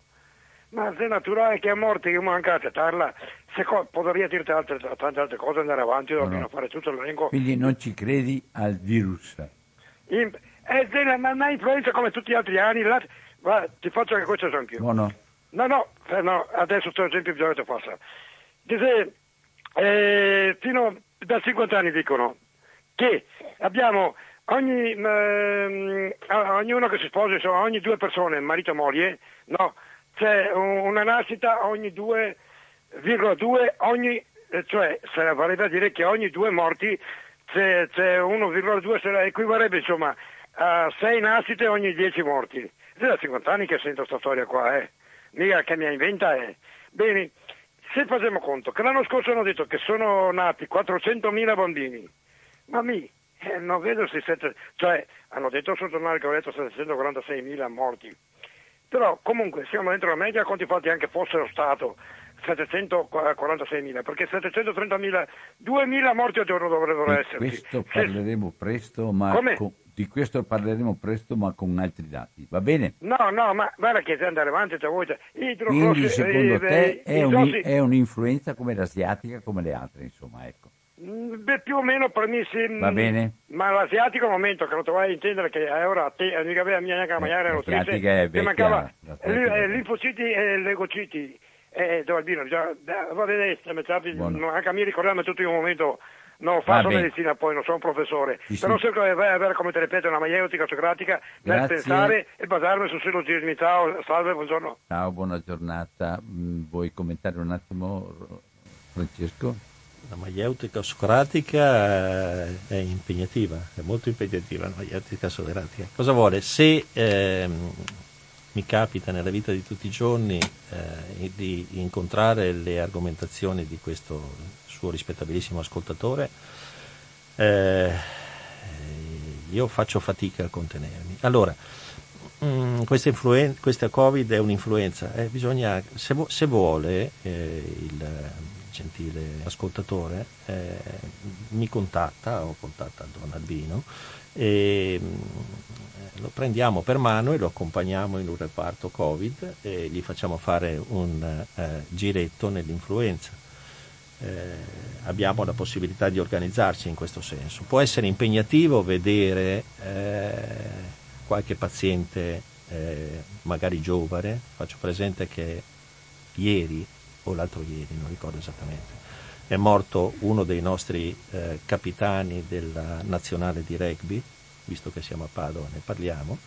Ma se è naturale che a morte che manca a accettarla, se co- potrei dirti altre, tante altre cose, andare avanti, no, no. fare tutto l'elenco. Quindi non ci credi al virus? In, è della, ma influenza come tutti gli altri anni, la, Guarda, ti faccio anche questo esempio. No, no. No, no, eh, no adesso questo esempio bisogna che faccia. Dice, eh, fino da 50 anni dicono che abbiamo ogni, ehm, ognuno che si sposa, insomma, ogni due persone, marito e moglie, no, c'è una nascita ogni 2,2 ogni, eh, cioè vorrebbe dire che ogni due morti c'è, c'è 1,2, equivarrebbe insomma a 6 nascite ogni 10 morti. È da 50 anni che sento questa storia qua, eh. Mica che mi ha inventa, eh. Bene, se facciamo conto che l'anno scorso hanno detto che sono nati 400.000 bambini, ma mi, eh, non vedo se siete, cioè hanno detto sono tornati che ho detto 746.000 morti. Però comunque siamo dentro la media, conti fatti anche fossero stato 746.000, perché 730.000, 2.000 morti al giorno dovrebbero di esserci. Questo parleremo Se... presto, ma con, di questo parleremo presto, ma con altri dati, va bene? No, no, ma guarda che se andare avanti, te vuoi, Quindi secondo te è, un, è un'influenza come l'asiatica, come le altre, insomma, ecco. Mm, beh, più o meno per me sì. Va bene. Ma l'asiatico al momento che lo trovai a intendere che ora te, eh, mica aveva neanche la maniera eh, l'asiatica è vecchia, mancava eh, linfociti e legociti. Eh, dove albino, già, va bene, anche a me ricordarmi tutto in un non faccio medicina poi, non sono un professore, sì, però sì. cerco di avere, come ti ripeto, una maieutica socratica nel pensare e basarmi sul sillogismi. Ciao, salve, buongiorno. Ciao, buona giornata. Mm, vuoi commentare un attimo, Francesco? La maieutica socratica eh, è impegnativa, è molto impegnativa la maieutica socratica. Cosa vuole? Se ehm, mi capita nella vita di tutti i giorni eh, di incontrare le argomentazioni di questo suo rispettabilissimo ascoltatore, eh, io faccio fatica a contenermi. Allora, mm, questa, influen- questa, Covid è un'influenza, eh, bisogna, se, vo- se vuole eh, il gentile ascoltatore eh, mi contatta o contatta Don Albino e mm, lo prendiamo per mano e lo accompagniamo in un reparto Covid e gli facciamo fare un eh, giretto nell'influenza. Eh, abbiamo la possibilità di organizzarci in questo senso. Può essere impegnativo vedere eh, qualche paziente, eh, magari giovane, faccio presente che ieri o l'altro ieri, non ricordo esattamente, è morto uno dei nostri eh, capitani della nazionale di rugby, visto che siamo a Padova ne parliamo,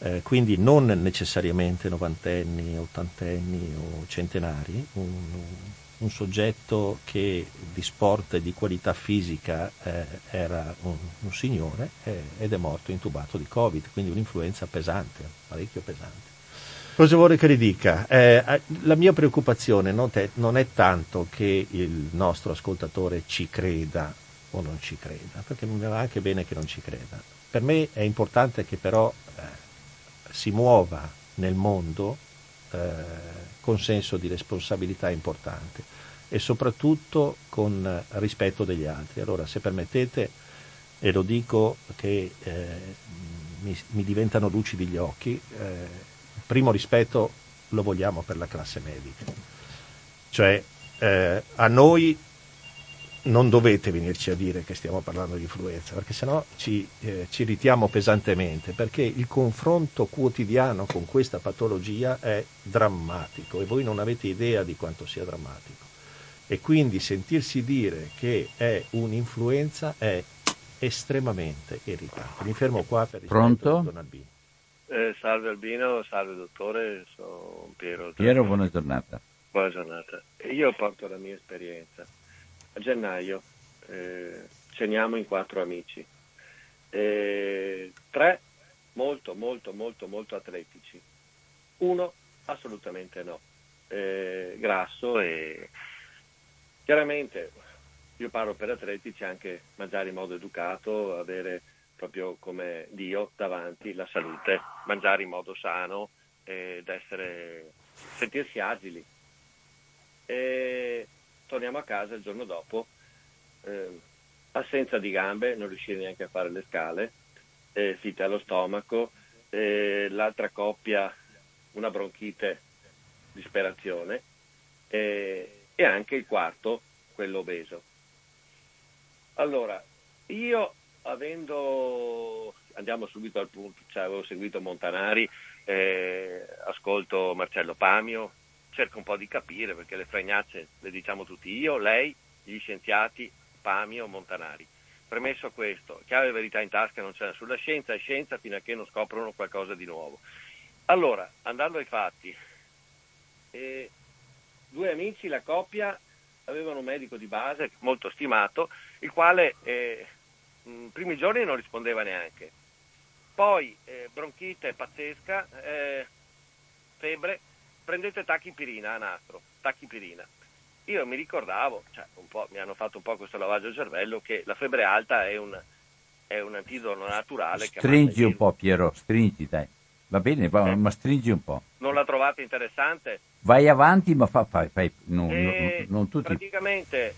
eh, quindi non necessariamente novantenni, ottantenni o centenari, un, soggetto che di sport e di qualità fisica eh, era un, un signore eh, ed è morto intubato di Covid, quindi un'influenza pesante, parecchio pesante. Cosa vuole che le dica? Eh, la mia preoccupazione non è, non è, tanto che il nostro ascoltatore ci creda o non ci creda, perché mi va anche bene che non ci creda. Per me è importante che però eh, si muova nel mondo eh, con senso di responsabilità importante e soprattutto con rispetto degli altri. Allora, se permettete, e lo dico che eh, mi, mi, diventano lucidi gli occhi, eh, primo rispetto lo vogliamo per la classe medica. Cioè, eh, a noi non dovete venirci a dire che stiamo parlando di influenza, perché sennò ci, eh, ci irritiamo pesantemente, perché il confronto quotidiano con questa patologia è drammatico e voi non avete idea di quanto sia drammatico. E quindi sentirsi dire che è un'influenza è estremamente irritante. Mi fermo qua per rispetto Pronto? Don Albino. Eh, salve Albino, salve dottore, sono Piero. Piero, buona giornata. Buona giornata. Io porto la mia esperienza. A gennaio eh, ceniamo in quattro amici, eh, tre molto, molto, molto, molto atletici, uno assolutamente no, eh, grasso e chiaramente io parlo per atletici anche mangiare in modo educato, avere proprio come Dio davanti la salute, mangiare in modo sano ed essere, sentirsi agili. E torniamo a casa il giorno dopo, eh, assenza di gambe, non riuscire neanche a fare le scale, eh, fite allo stomaco, eh, l'altra coppia una bronchite, disperazione e anche il quarto, quello obeso. Allora, io avendo, andiamo subito al punto, cioè avevo seguito Montanari, eh, ascolto Marcello Pamio, cerco un po' di capire perché le fregnacce le diciamo tutti io, lei, gli scienziati, Pamio, Montanari. premesso questo, chiave verità in tasca non c'è sulla scienza, è scienza fino a che non scoprono qualcosa di nuovo. Allora, andando ai fatti, eh, due amici, la coppia, avevano un medico di base molto stimato, il quale eh, i primi giorni non rispondeva neanche. Poi eh, bronchite pazzesca, eh, febbre, prendete tachipirina a nastro, tachipirina. Io mi ricordavo, cioè mi hanno fatto un po' questo lavaggio al cervello, che la febbre alta è un, è un antidoto naturale. Stringi un po' Piero, stringi dai. Va bene, va, eh. ma stringi un po'. Non la trovate interessante? Vai avanti, ma fa, fai, fai non, non, non tutti. Praticamente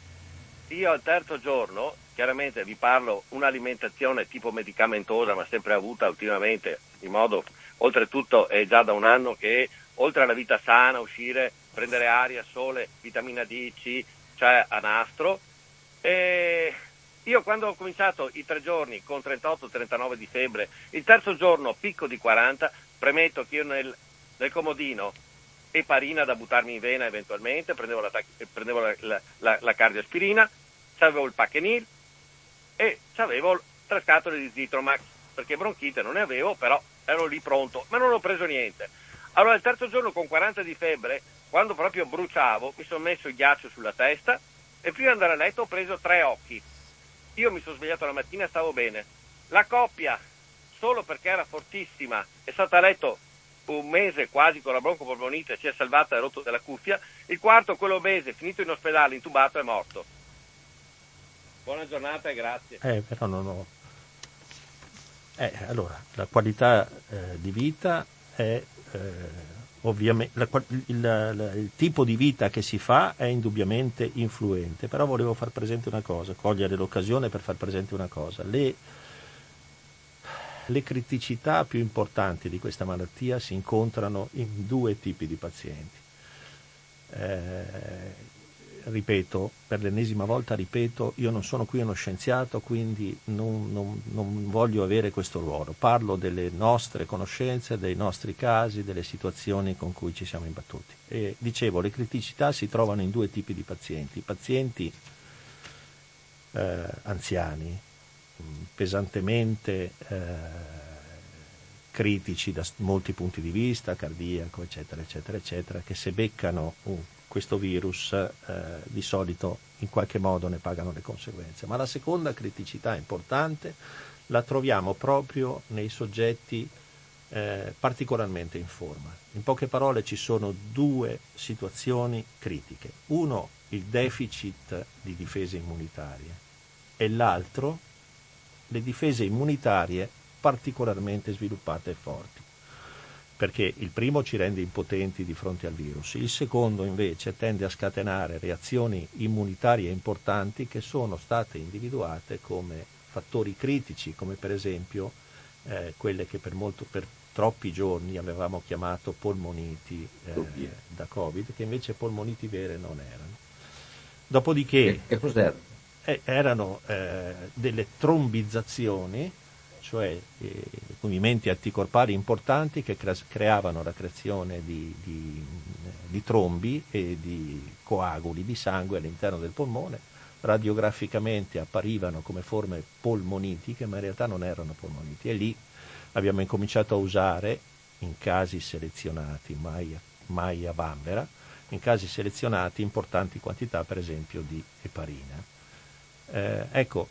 io al terzo giorno, chiaramente vi parlo un'alimentazione tipo medicamentosa, ma sempre avuta ultimamente, in modo, oltretutto è già da un anno che oltre alla vita sana, uscire, prendere aria, sole, vitamina D, C, cioè a nastro. E io quando ho cominciato i tre giorni con 38-39 di febbre, il terzo giorno picco di 40, premetto che io nel, nel comodino eparina da buttarmi in vena eventualmente, prendevo la, prendevo la, la, la, la cardioaspirina, avevo il Pachenil e avevo tre scatole di Zitromax, perché bronchite non ne avevo, però ero lì pronto, ma non ho preso niente. Allora il terzo giorno con 40 di febbre, quando proprio bruciavo, mi sono messo il ghiaccio sulla testa e prima di andare a letto ho preso tre occhi. Io mi sono svegliato la mattina e stavo bene. La coppia, solo perché era fortissima, è stata a letto un mese quasi con la broncopolmonite, si è salvata e rotto della cuffia. Il quarto, quello obese, finito in ospedale, intubato, è morto. Buona giornata e grazie. Eh, però non ho... Eh, allora, la qualità eh, di vita è eh, ovviamente la, il, la, il, tipo di vita che si fa è indubbiamente influente, però volevo far presente una cosa, cogliere l'occasione per far presente una cosa. Le, le criticità più importanti di questa malattia si incontrano in due tipi di pazienti. Eh, ripeto, per l'ennesima volta ripeto, io non sono qui uno scienziato, quindi non, non, non, voglio avere questo ruolo. Parlo delle nostre conoscenze, dei nostri casi, delle situazioni con cui ci siamo imbattuti. E dicevo, le criticità si trovano in due tipi di pazienti. I pazienti eh, anziani, pesantemente eh, critici da molti punti di vista, cardiaco, eccetera, eccetera, eccetera, che se beccano un questo virus eh, di solito in qualche modo ne pagano le conseguenze. Ma la seconda criticità importante la troviamo proprio nei soggetti eh, particolarmente in forma. In poche parole ci sono due situazioni critiche. Uno, il deficit di difese immunitarie e l'altro, le difese immunitarie particolarmente sviluppate e forti perché il primo ci rende impotenti di fronte al virus, il secondo invece tende a scatenare reazioni immunitarie importanti che sono state individuate come fattori critici, come per esempio eh, quelle che per, molto, per, troppi giorni avevamo chiamato polmoniti eh, da Covid, che invece polmoniti vere non erano. Dopodiché eh, erano eh, delle trombizzazioni cioè eh, movimenti anticorpali importanti che creavano la creazione di, di, di, trombi e di coaguli di sangue all'interno del polmone. Radiograficamente apparivano come forme polmonitiche, ma in realtà non erano polmoniti. E lì abbiamo incominciato a usare, in casi selezionati, mai, mai a Bambera, in casi selezionati importanti quantità, per esempio, di eparina. Eh, ecco,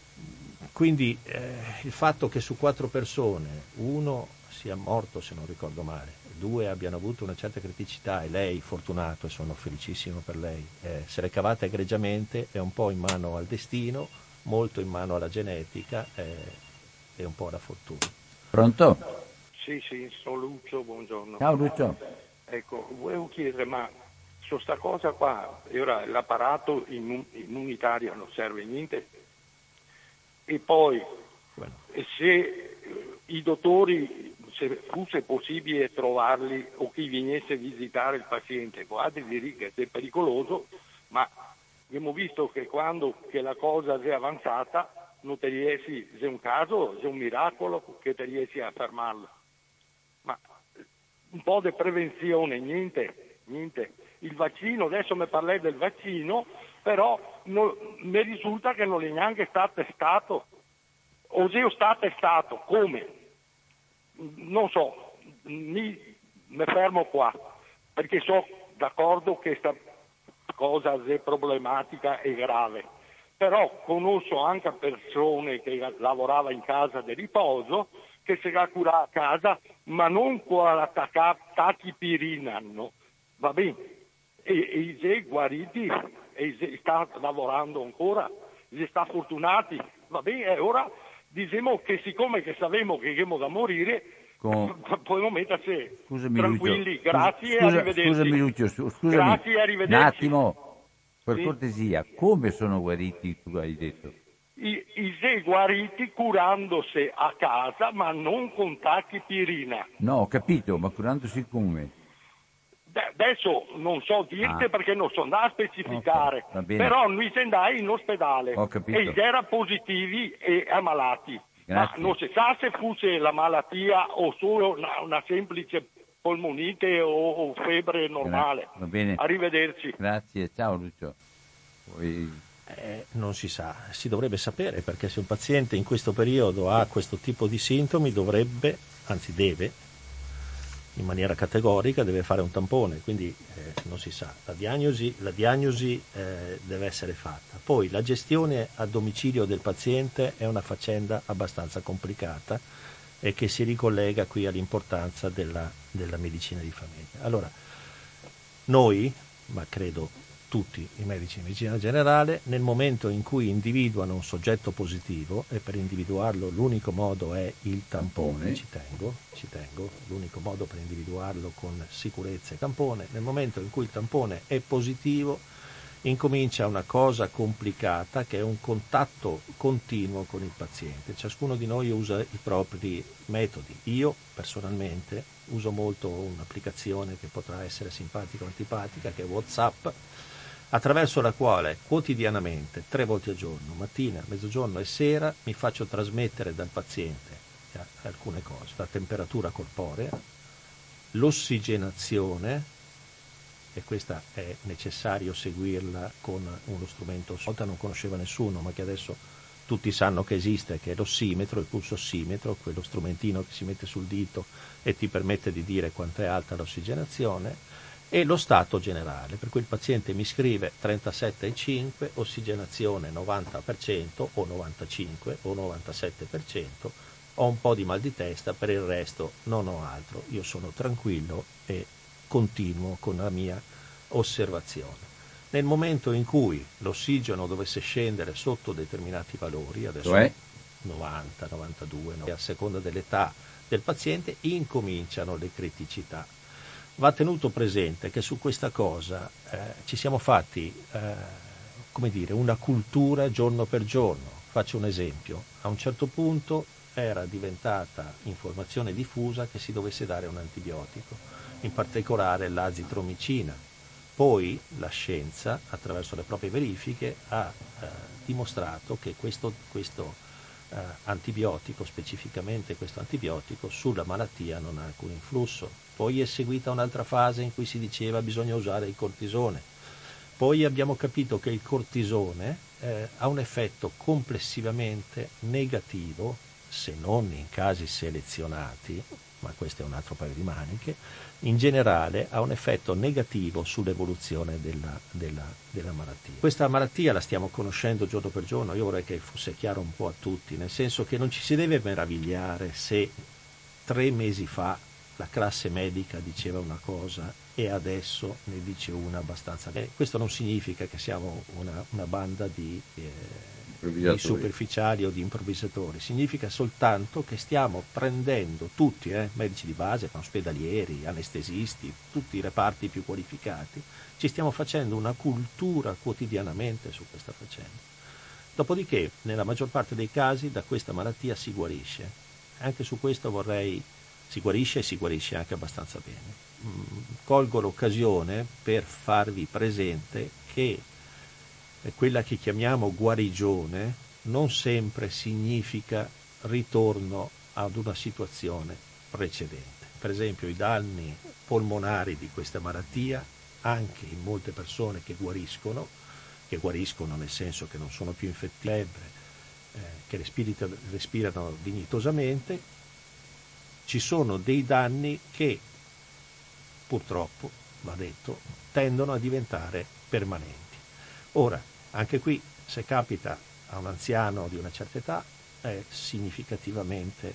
quindi eh, il fatto che su quattro persone uno sia morto, se non ricordo male, due abbiano avuto una certa criticità e lei, fortunato, e sono felicissimo per lei, eh, se l'è cavata egregiamente, è un po' in mano al destino, molto in mano alla genetica eh, e un po' alla fortuna. Pronto? Sì, sì, sono Lucio, buongiorno. Ciao Lucio. Ecco, volevo chiedere, ma su sta cosa qua, ora l'apparato immunitario non serve niente? E poi bueno. se eh, i dottori, se fosse possibile trovarli o chi venisse a visitare il paziente, guardi di riga, è pericoloso, ma abbiamo visto che quando che la cosa è avanzata non ti riesci, se è un caso, se è un miracolo che ti riesci a fermarla. Ma un po' di prevenzione, niente, niente. Il vaccino, adesso mi parlei del vaccino, però non, mi risulta che non è neanche stato testato o se sta testato, come? Non so, mi, mi fermo qua, perché so d'accordo che questa cosa è problematica e grave, però conosco anche persone che lavoravano in casa di riposo che si la cura a casa, ma non con la tachipirina, no? va bene, e, e è guariti e sta lavorando ancora, si sta fortunati, va bene, e ora diciamo che siccome che sappiamo che abbiamo da morire, con... possiamo metterci scusami, tranquilli, Lucio. grazie scusa, e arrivederci. Scusami Lucio, scusami, grazie e arrivederci. Un attimo, per sì. cortesia, come sono guariti, tu hai detto? I, i sei guariti curandosi a casa, ma non con tachipirina. No, ho capito, ma curandosi come? Adesso non so dirti ah. perché non so andare a specificare, okay, però noi si andai in ospedale e era positivi e ammalati. Grazie. Ma non si sa se fosse la malattia o solo una, una semplice polmonite o, o, febbre normale. Va bene. Arrivederci. Grazie, ciao Lucio. Poi... Eh, non si sa, si dovrebbe sapere perché se un paziente in questo periodo ha questo tipo di sintomi dovrebbe, anzi deve, in maniera categorica deve fare un tampone, quindi eh, non si sa. La diagnosi, la diagnosi eh, deve essere fatta. Poi la gestione a domicilio del paziente è una faccenda abbastanza complicata e che si ricollega qui all'importanza della, della medicina di famiglia. Allora, noi, ma credo tutti i medici di medicina generale, nel momento in cui individuano un soggetto positivo, e per individuarlo l'unico modo è il tampone, ci tengo, ci tengo, l'unico modo per individuarlo con sicurezza è tampone, nel momento in cui il tampone è positivo, incomincia una cosa complicata che è un contatto continuo con il paziente. Ciascuno di noi usa i propri metodi. Io personalmente uso molto un'applicazione che potrà essere simpatica o antipatica, che è WhatsApp, attraverso la quale quotidianamente, tre volte al giorno, mattina, mezzogiorno e sera, mi faccio trasmettere dal paziente alcune cose, la temperatura corporea, l'ossigenazione, e questa è necessario seguirla con uno strumento, una volta non conosceva nessuno, ma che adesso tutti sanno che esiste, che è l'ossimetro, il pulso ossimetro, quello strumentino che si mette sul dito e ti permette di dire quanto è alta l'ossigenazione, e lo stato generale, per cui il paziente mi scrive 37,5, ossigenazione 90% o 95 o 97%, ho un po' di mal di testa, per il resto non ho altro, io sono tranquillo e continuo con la mia osservazione. Nel momento in cui l'ossigeno dovesse scendere sotto determinati valori, adesso cioè? 90, 92, no, a seconda dell'età del paziente, incominciano le criticità va tenuto presente che su questa cosa eh, ci siamo fatti eh, come dire, una cultura giorno per giorno. Faccio un esempio, a un certo punto era diventata informazione diffusa che si dovesse dare un antibiotico, in particolare l'azitromicina. Poi la scienza, attraverso le proprie verifiche, ha eh, dimostrato che questo, questo eh, antibiotico, specificamente questo antibiotico, sulla malattia non ha alcun influsso poi è seguita un'altra fase in cui si diceva bisogna usare il cortisone. Poi abbiamo capito che il cortisone eh, ha un effetto complessivamente negativo, se non in casi selezionati, ma questo è un altro paio di maniche, in generale ha un effetto negativo sull'evoluzione della, della, della, malattia. Questa malattia la stiamo conoscendo giorno per giorno, io vorrei che fosse chiaro un po' a tutti, nel senso che non ci si deve meravigliare se tre mesi fa la classe medica diceva una cosa e adesso ne dice una abbastanza. Eh, questo non significa che siamo una, una banda di, eh, di, superficiali o di improvvisatori, significa soltanto che stiamo prendendo tutti, eh, medici di base, ospedalieri, anestesisti, tutti i reparti più qualificati, ci stiamo facendo una cultura quotidianamente su questa faccenda. Dopodiché, nella maggior parte dei casi, da questa malattia si guarisce. Anche su questo vorrei si guarisce e si guarisce anche abbastanza bene. Mm, colgo l'occasione per farvi presente che quella che chiamiamo guarigione non sempre significa ritorno ad una situazione precedente. Per esempio i danni polmonari di questa malattia, anche in molte persone che guariscono, che guariscono nel senso che non sono più infettive, eh, che respirano dignitosamente, ci sono dei danni che purtroppo, va detto, tendono a diventare permanenti. Ora, anche qui, se capita a un anziano di una certa età, è significativamente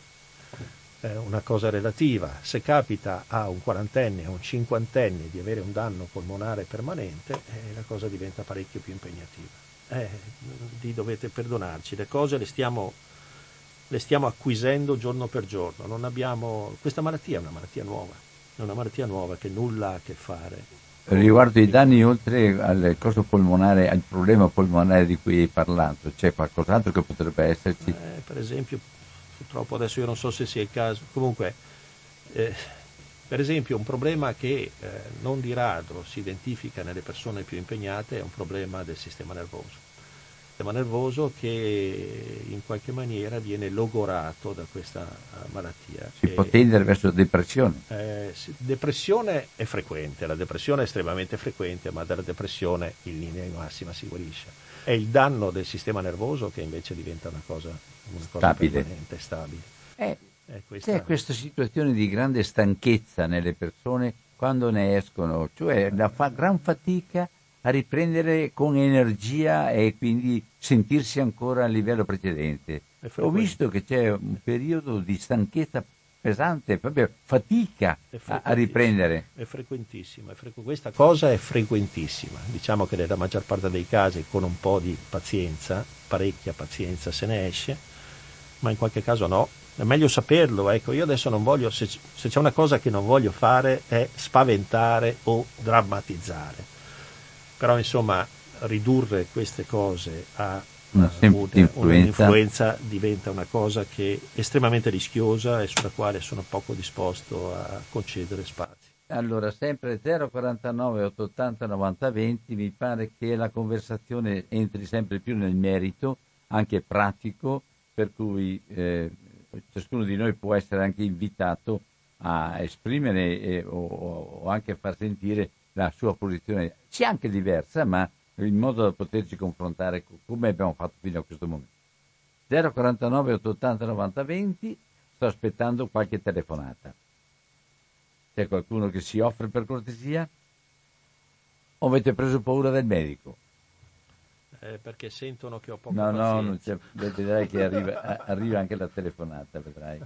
eh, una cosa relativa. Se capita a un quarantenne, a un cinquantenne di avere un danno polmonare permanente, eh, la cosa diventa parecchio più impegnativa. Eh, dovete perdonarci, le cose le stiamo, le stiamo acquisendo giorno per giorno. Abbiamo... Questa malattia è una malattia nuova, è una malattia nuova che nulla ha a che fare Riguardo i danni, oltre al costo polmonare, al problema polmonare di cui hai parlato, c'è qualcos'altro che potrebbe esserci? Eh, per esempio, purtroppo adesso io non so se sia il caso, comunque, eh, per esempio un problema che eh, non di rado si identifica nelle persone più impegnate è un problema del sistema nervoso sistema nervoso che in qualche maniera viene logorato da questa eh, malattia. Si può tendere verso depressione? Eh, depressione è frequente, la depressione è estremamente frequente, ma dalla depressione in linea di massima si guarisce. È il danno del sistema nervoso che invece diventa una cosa, una cosa stabile. permanente, stabile. Eh, questa... C'è questa situazione di grande stanchezza nelle persone quando ne escono, cioè la fa gran fatica a riprendere con energia e quindi sentirsi ancora a livello precedente. Ho visto che c'è un periodo di stanchezza pesante, proprio fatica a, riprendere. È frequentissima, è frequ- questa cosa è frequentissima. Diciamo che nella maggior parte dei casi con un po' di pazienza, parecchia pazienza se ne esce, ma in qualche caso no. È meglio saperlo, ecco, io adesso non voglio, se, se c'è una cosa che non voglio fare è spaventare o drammatizzare però insomma ridurre queste cose a una un'influenza diventa una cosa che è estremamente rischiosa e sulla quale sono poco disposto a concedere spazi. Allora, sempre 049 880 90 20, mi pare che la conversazione entri sempre più nel merito, anche pratico, per cui eh, ciascuno di noi può essere anche invitato a esprimere eh, o, o anche a far sentire la sua posizione sia anche diversa, ma in modo da poterci confrontare come abbiamo fatto fino a questo momento. 049 880 90 20, sto aspettando qualche telefonata. C'è qualcuno che si offre per cortesia? O avete preso paura del medico? Eh, perché sentono che ho poco No, pazienza. no, non c'è, vedrai che arriva, arriva anche la telefonata, vedrai.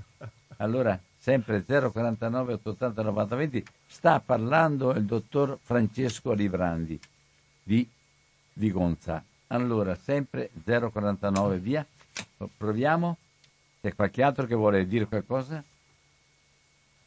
Allora, sempre 049 880 90 20, sta parlando il dottor Francesco Librandi di Vigonza. Allora, sempre 049 via. Proviamo. C'è qualche altro che vuole dire qualcosa?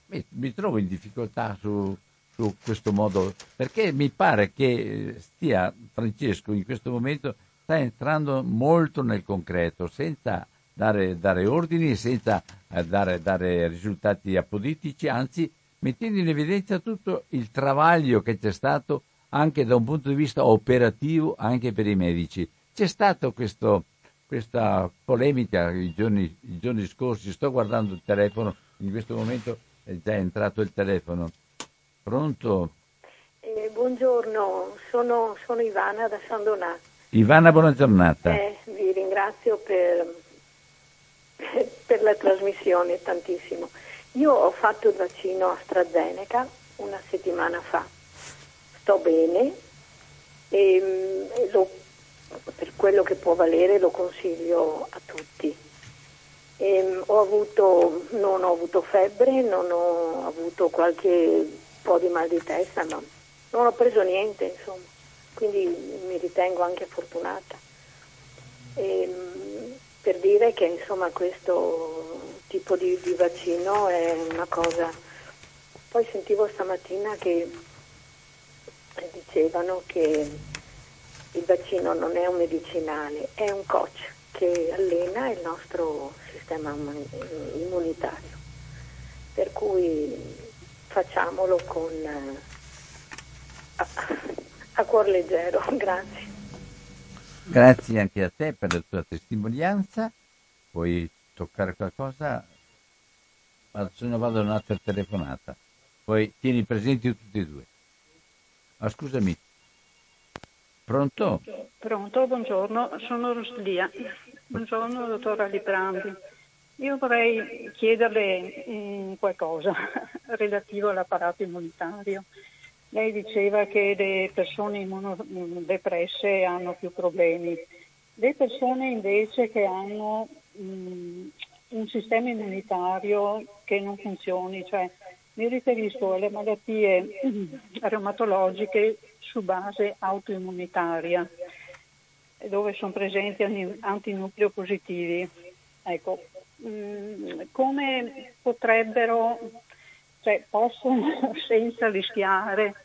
Mi, mi trovo in difficoltà su, su, questo modo, perché mi pare che stia Francesco in questo momento sta entrando molto nel concreto, senza dare, dare ordini, senza a dare, dare risultati apodittici, anzi mettendo in evidenza tutto il travaglio che c'è stato anche da un punto di vista operativo anche per i medici. C'è stata questa polemica i giorni, i giorni, scorsi, sto guardando il telefono, in questo momento è già entrato il telefono. Pronto? Eh, buongiorno, sono, sono, Ivana da San Donato. Ivana, buona giornata. Eh, vi ringrazio per, per la trasmissione tantissimo. Io ho fatto il vaccino AstraZeneca una settimana fa, sto bene e, e lo, per quello che può valere lo consiglio a tutti. E, ho avuto, non ho avuto febbre, non ho avuto qualche po' di mal di testa, ma non ho preso niente, insomma, quindi mi ritengo anche fortunata. E, per dire che insomma, questo tipo di, di, vaccino è una cosa. Poi sentivo stamattina che dicevano che il vaccino non è un medicinale, è un coach che allena il nostro sistema immunitario. Per cui facciamolo con a, a cuor leggero. Grazie. Grazie anche a te per la tua testimonianza. Puoi toccare qualcosa? Ma se no vado un'altra telefonata. Poi tieni presenti tutti e due. Ah, scusami. Pronto? Pronto, buongiorno, sono Rosalia. Buongiorno, dottora Librandi. Io vorrei chiederle mm, qualcosa relativo all'apparato immunitario. Lei diceva che le persone immunodepresse hanno più problemi. Le persone invece che hanno mh, mm, un sistema immunitario che non funzioni, cioè mi riferisco alle malattie reumatologiche su base autoimmunitaria, dove sono presenti antinucleo positivi. Ecco, mm, come potrebbero, cioè possono senza rischiare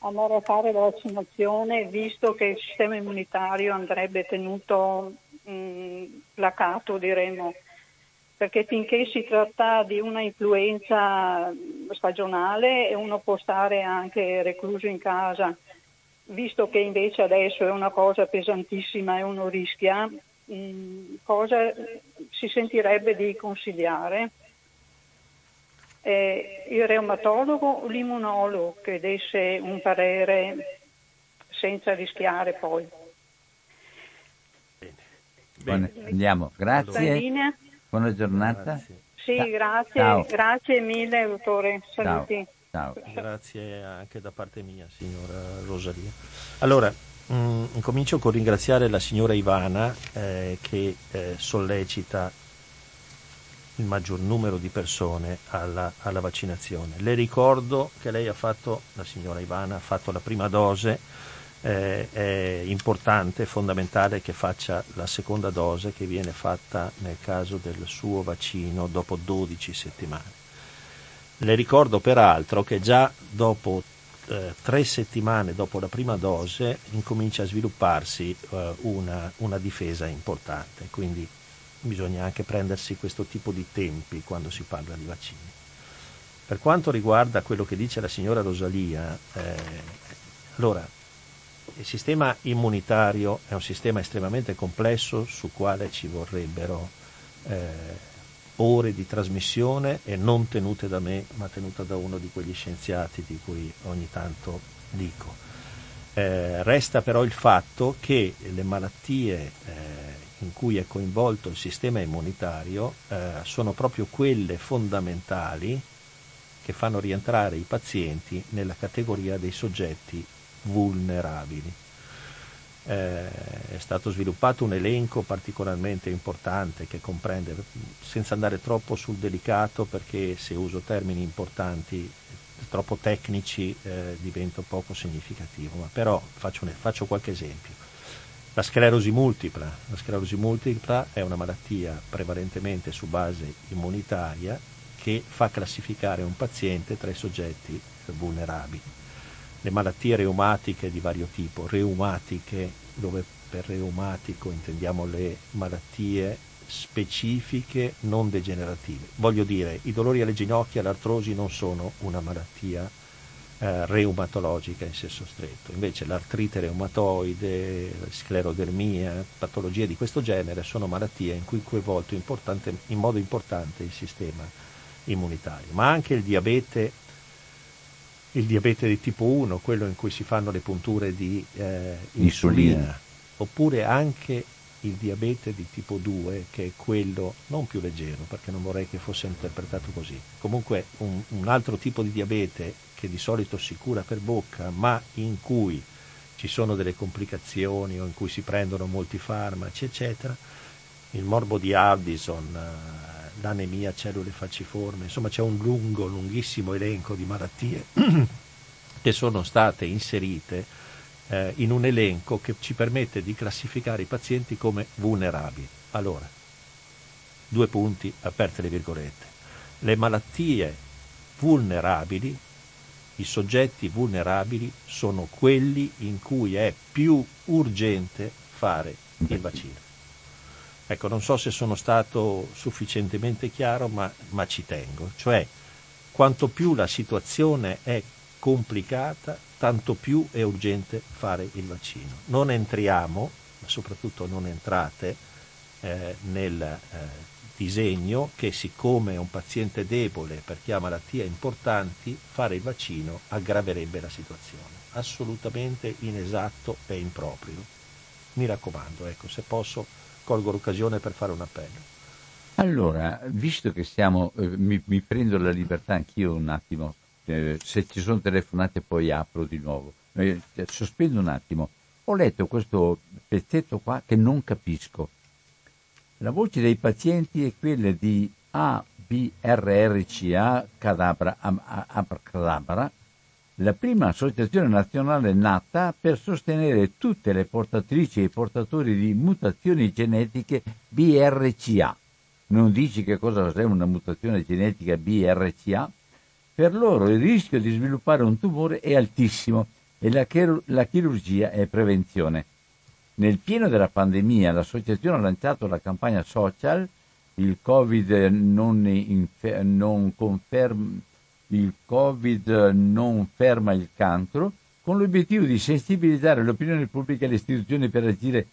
andare a fare la vaccinazione visto che il sistema immunitario andrebbe tenuto mh, placato, diremmo, perché finché si tratta di una influenza stagionale uno può stare anche recluso in casa, visto che invece adesso è una cosa pesantissima e uno rischia, mh, cosa si sentirebbe di consigliare? Eh, il reumatologo o l'immunologo che desse un parere senza rischiare poi? Bene. Bene. Andiamo, grazie. Buona giornata. Grazie. Sì, grazie, grazie mille dottore, saluti. Ciao. Ciao. Grazie anche da parte mia, signora Rosalia. Allora, mh, mm, incomincio con ringraziare la signora Ivana eh, che eh, sollecita il maggior numero di persone alla, alla, vaccinazione. Le ricordo che lei ha fatto, la signora Ivana ha fatto la prima dose eh, è importante, fondamentale che faccia la seconda dose che viene fatta nel caso del suo vaccino dopo 12 settimane. Le ricordo peraltro che già dopo eh, tre settimane dopo la prima dose incomincia a svilupparsi eh, una, una difesa importante, quindi bisogna anche prendersi questo tipo di tempi quando si parla di vaccini. Per quanto riguarda quello che dice la signora Rosalia, eh, allora il sistema immunitario è un sistema estremamente complesso su quale ci vorrebbero eh, ore di trasmissione e non tenute da me, ma tenute da uno di quegli scienziati di cui ogni tanto dico. Eh, resta però il fatto che le malattie eh, in cui è coinvolto il sistema immunitario eh, sono proprio quelle fondamentali che fanno rientrare i pazienti nella categoria dei soggetti vulnerabili. Eh, è stato sviluppato un elenco particolarmente importante che comprende, senza andare troppo sul delicato perché se uso termini importanti troppo tecnici eh, diventa poco significativo, ma però faccio, faccio qualche esempio. La sclerosi multipla. La sclerosi multipla è una malattia prevalentemente su base immunitaria che fa classificare un paziente tra i soggetti vulnerabili le malattie reumatiche di vario tipo, reumatiche dove per reumatico intendiamo le malattie specifiche non degenerative. Voglio dire, i dolori alle ginocchia l'artrosi non sono una malattia eh, reumatologica in senso stretto, invece l'artrite reumatoide, sclerodermia, patologie di questo genere sono malattie in cui è coinvolto in modo importante il sistema immunitario, ma anche il diabete il diabete di tipo 1, quello in cui si fanno le punture di eh, insulina. insulina, oppure anche il diabete di tipo 2, che è quello non più leggero, perché non vorrei che fosse interpretato così. Comunque un, un altro tipo di diabete che di solito si cura per bocca, ma in cui ci sono delle complicazioni o in cui si prendono molti farmaci, eccetera, il morbo di Addison, eh, l'anemia cellule falciforme, insomma c'è un lungo, lunghissimo elenco di malattie che sono state inserite eh, in un elenco che ci permette di classificare i pazienti come vulnerabili. Allora, due punti, aperte le virgolette. Le malattie vulnerabili, i soggetti vulnerabili sono quelli in cui è più urgente fare il vaccino. Ecco, non so se sono stato sufficientemente chiaro, ma, ma ci tengo. Cioè, quanto più la situazione è complicata, tanto più è urgente fare il vaccino. Non entriamo, ma soprattutto non entrate, eh, nel eh, disegno che siccome è un paziente debole perché ha malattie importanti, fare il vaccino aggraverebbe la situazione. Assolutamente inesatto e improprio. Mi raccomando, ecco, se posso colgo l'occasione per fare un appello. Allora, visto che siamo, eh, mi, mi, prendo la libertà anch'io un attimo, eh, se ci sono telefonate poi apro di nuovo, eh, sospendo un attimo. Ho letto questo pezzetto qua che non capisco. La voce dei pazienti è quella di ABRRCA Cadabra, la prima associazione nazionale nata per sostenere tutte le portatrici e i portatori di mutazioni genetiche BRCA. Non dici che cosa è una mutazione genetica BRCA? Per loro il rischio di sviluppare un tumore è altissimo e la chirurgia è prevenzione. Nel pieno della pandemia l'associazione ha lanciato la campagna social Il Covid non, infer- non conferma il Covid non ferma il cancro, con l'obiettivo di sensibilizzare l'opinione pubblica e le istituzioni per agire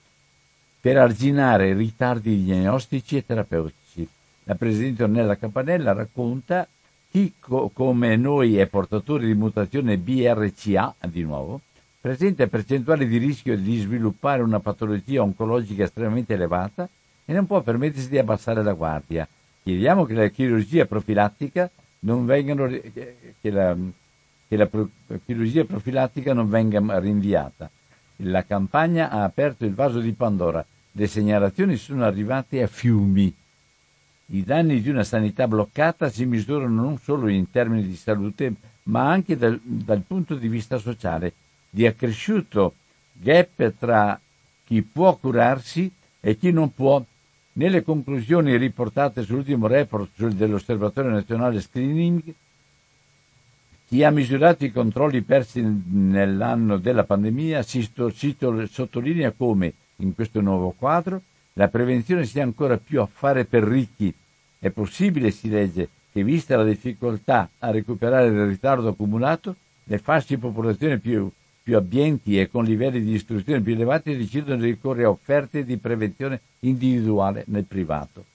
per arginare ritardi diagnostici e terapeutici. La Presidente Ornella Campanella racconta chi co- come noi è portatore di mutazione BRCA, di nuovo, presenta percentuali di rischio di sviluppare una patologia oncologica estremamente elevata e non può permettersi di abbassare la guardia. Chiediamo che la chirurgia profilattica non vengano, che, la, che la chirurgia profilattica non venga rinviata. La campagna ha aperto il vaso di Pandora. Le segnalazioni sono arrivate a fiumi. I danni di una sanità bloccata si misurano non solo in termini di salute, ma anche dal, dal punto di vista sociale, di accresciuto gap tra chi può curarsi e chi non può nelle conclusioni riportate sull'ultimo report dell'Osservatorio Nazionale Screening, chi ha misurato i controlli persi nell'anno della pandemia si sottolinea come, in questo nuovo quadro, la prevenzione sia ancora più affare per ricchi. È possibile, si legge, che vista la difficoltà a recuperare il ritardo accumulato, le fasce di popolazione più più abbienti e con livelli di istruzione più elevati decidono di ricorrere a offerte di prevenzione individuale nel privato.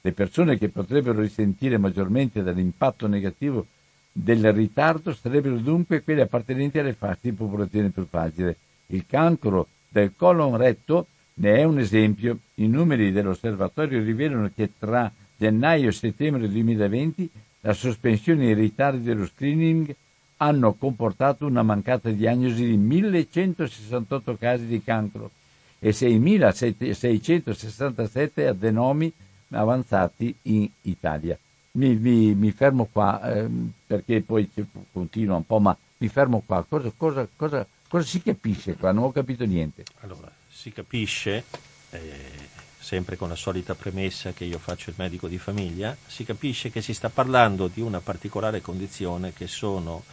Le persone che potrebbero risentire maggiormente dall'impatto negativo del ritardo sarebbero dunque quelle appartenenti alle fasce di popolazione più fragile. Il cancro del colon retto ne è un esempio. I numeri dell'osservatorio rivelano che tra gennaio e settembre 2020 la sospensione e i ritardi dello screening hanno comportato una mancata diagnosi di 1168 casi di cancro e 6.667 adenomi avanzati in Italia. Mi, mi, mi fermo qua ehm, perché poi continua un po', ma mi fermo qua. Cosa, cosa, cosa, cosa, si capisce qua? Non ho capito niente. Allora, si capisce, eh, sempre con la solita premessa che io faccio il medico di famiglia, si capisce che si sta parlando di una particolare condizione che sono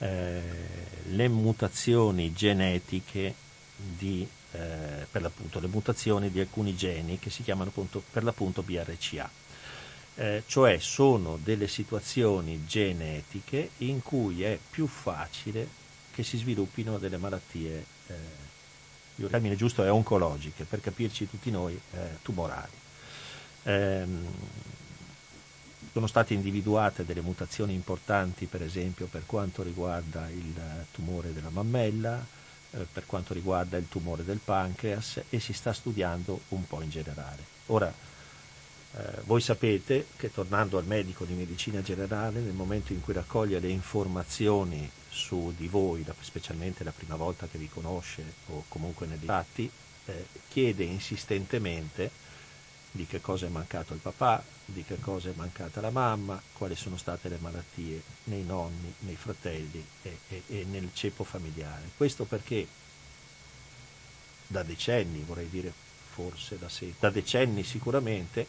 eh, le mutazioni genetiche di, eh, per l'appunto, le mutazioni di alcuni geni che si chiamano appunto, per l'appunto BRCA. Eh, cioè sono delle situazioni genetiche in cui è più facile che si sviluppino delle malattie, eh, il termine giusto è oncologiche, per capirci tutti noi, eh, tumorali. Ehm, sono state individuate delle mutazioni importanti, per esempio per quanto riguarda il tumore della mammella, eh, per quanto riguarda il tumore del pancreas e si sta studiando un po' in generale. Ora, eh, voi sapete che tornando al medico di medicina generale, nel momento in cui raccoglie le informazioni su di voi, specialmente la prima volta che vi conosce o comunque negli fatti, eh, chiede insistentemente di che cosa è mancato il papà, di che cosa è mancata la mamma, quali sono state le malattie nei nonni, nei fratelli e, e, e nel ceppo familiare. Questo perché da decenni, vorrei dire forse da, se, da decenni sicuramente,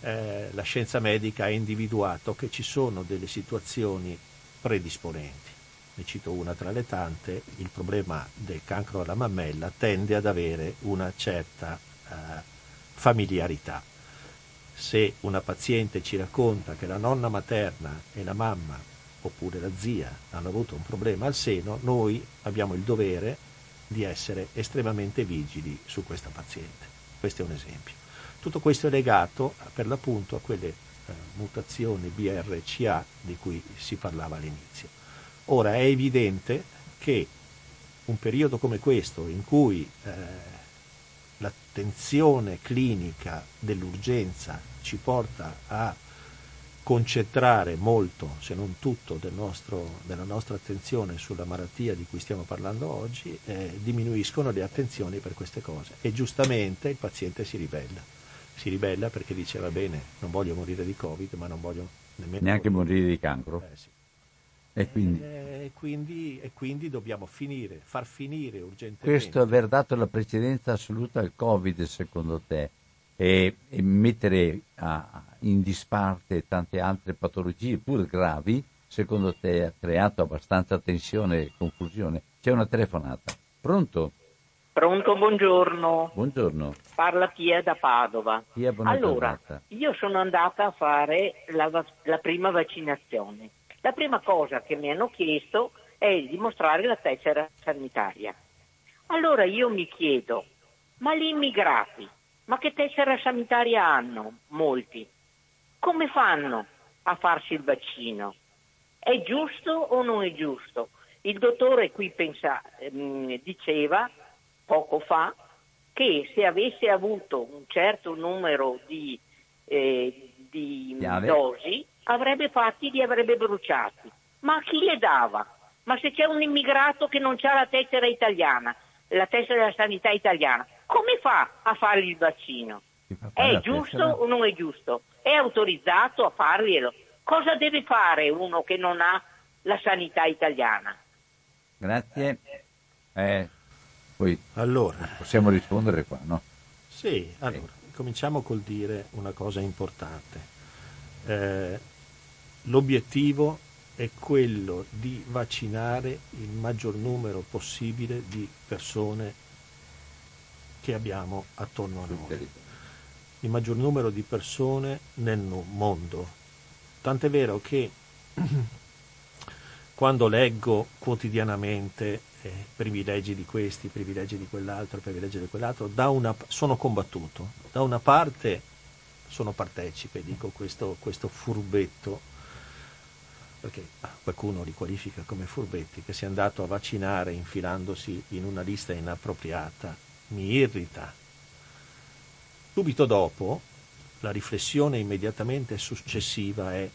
eh, la scienza medica ha individuato che ci sono delle situazioni predisponenti. Ne cito una tra le tante, il problema del cancro alla mammella tende ad avere una certa eh, familiarità se una paziente ci racconta che la nonna materna e la mamma oppure la zia hanno avuto un problema al seno, noi abbiamo il dovere di essere estremamente vigili su questa paziente. Questo è un esempio. Tutto questo è legato per l'appunto a quelle eh, mutazioni BRCA di cui si parlava all'inizio. Ora è evidente che un periodo come questo in cui eh, l'attenzione clinica dell'urgenza ci porta a concentrare molto, se non tutto, del nostro, della nostra attenzione sulla malattia di cui stiamo parlando oggi, eh, diminuiscono le attenzioni per queste cose. E giustamente il paziente si ribella. Si ribella perché dice va bene, non voglio morire di Covid, ma non voglio nemmeno... Neanche morire di cancro. Eh, sì. E quindi, e, quindi, e quindi dobbiamo finire, far finire urgentemente. Questo aver dato la precedenza assoluta al Covid, secondo te, e, e mettere a, in disparte tante altre patologie, pur gravi, secondo te ha creato abbastanza tensione e confusione? C'è una telefonata. Pronto? Pronto, buongiorno. Buongiorno. Parla Pia da Padova. Pia, allora, giornata. io sono andata a fare la, la prima vaccinazione. La prima cosa che mi hanno chiesto è di mostrare la tessera sanitaria. Allora io mi chiedo, ma gli immigrati, ma che tessera sanitaria hanno? Molti. Come fanno a farsi il vaccino? È giusto o non è giusto? Il dottore qui pensa, ehm, diceva poco fa che se avesse avuto un certo numero di, eh, di dosi avrebbe fatti, li avrebbe bruciati. Ma a chi le dava? Ma se c'è un immigrato che non ha la tessera italiana, la tessera della sanità italiana, come fa a fargli il vaccino? È giusto tessera? o non è giusto? È autorizzato a farglielo? Cosa deve fare uno che non ha la sanità italiana? Grazie. Eh, poi Allora, possiamo rispondere qua, no? Sì, allora, cominciamo col dire una cosa importante. Eh, l'obiettivo è quello di vaccinare il maggior numero possibile di persone che abbiamo attorno a noi, il maggior numero di persone nel mondo. Tant'è vero che quando leggo quotidianamente eh, privilegi di questi, privilegi di quell'altro, privilegi di quell'altro, da una, sono combattuto. Da una parte sono partecipe, dico questo, questo furbetto, perché ah, qualcuno li qualifica come furbetti, che sia andato a vaccinare infilandosi in una lista inappropriata, mi irrita. Subito dopo, la riflessione immediatamente successiva è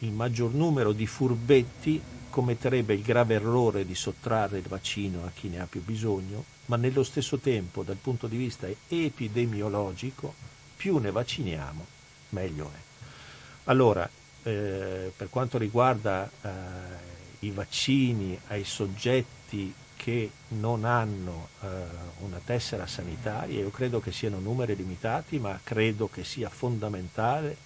il maggior numero di furbetti commetterebbe il grave errore di sottrarre il vaccino a chi ne ha più bisogno, ma nello stesso tempo, dal punto di vista epidemiologico, più ne vacciniamo, meglio è. Allora, eh, per quanto riguarda eh, i vaccini ai soggetti che non hanno eh, una tessera sanitaria, io credo che siano numeri limitati, ma credo che sia fondamentale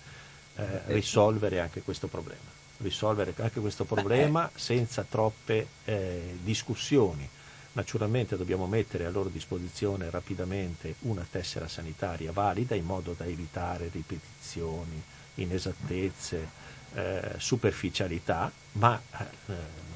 eh, risolvere anche questo problema. Risolvere anche questo problema senza troppe eh, discussioni. Naturalmente dobbiamo mettere a loro disposizione rapidamente una tessera sanitaria valida in modo da evitare ripetizioni, inesattezze, eh, superficialità, ma eh,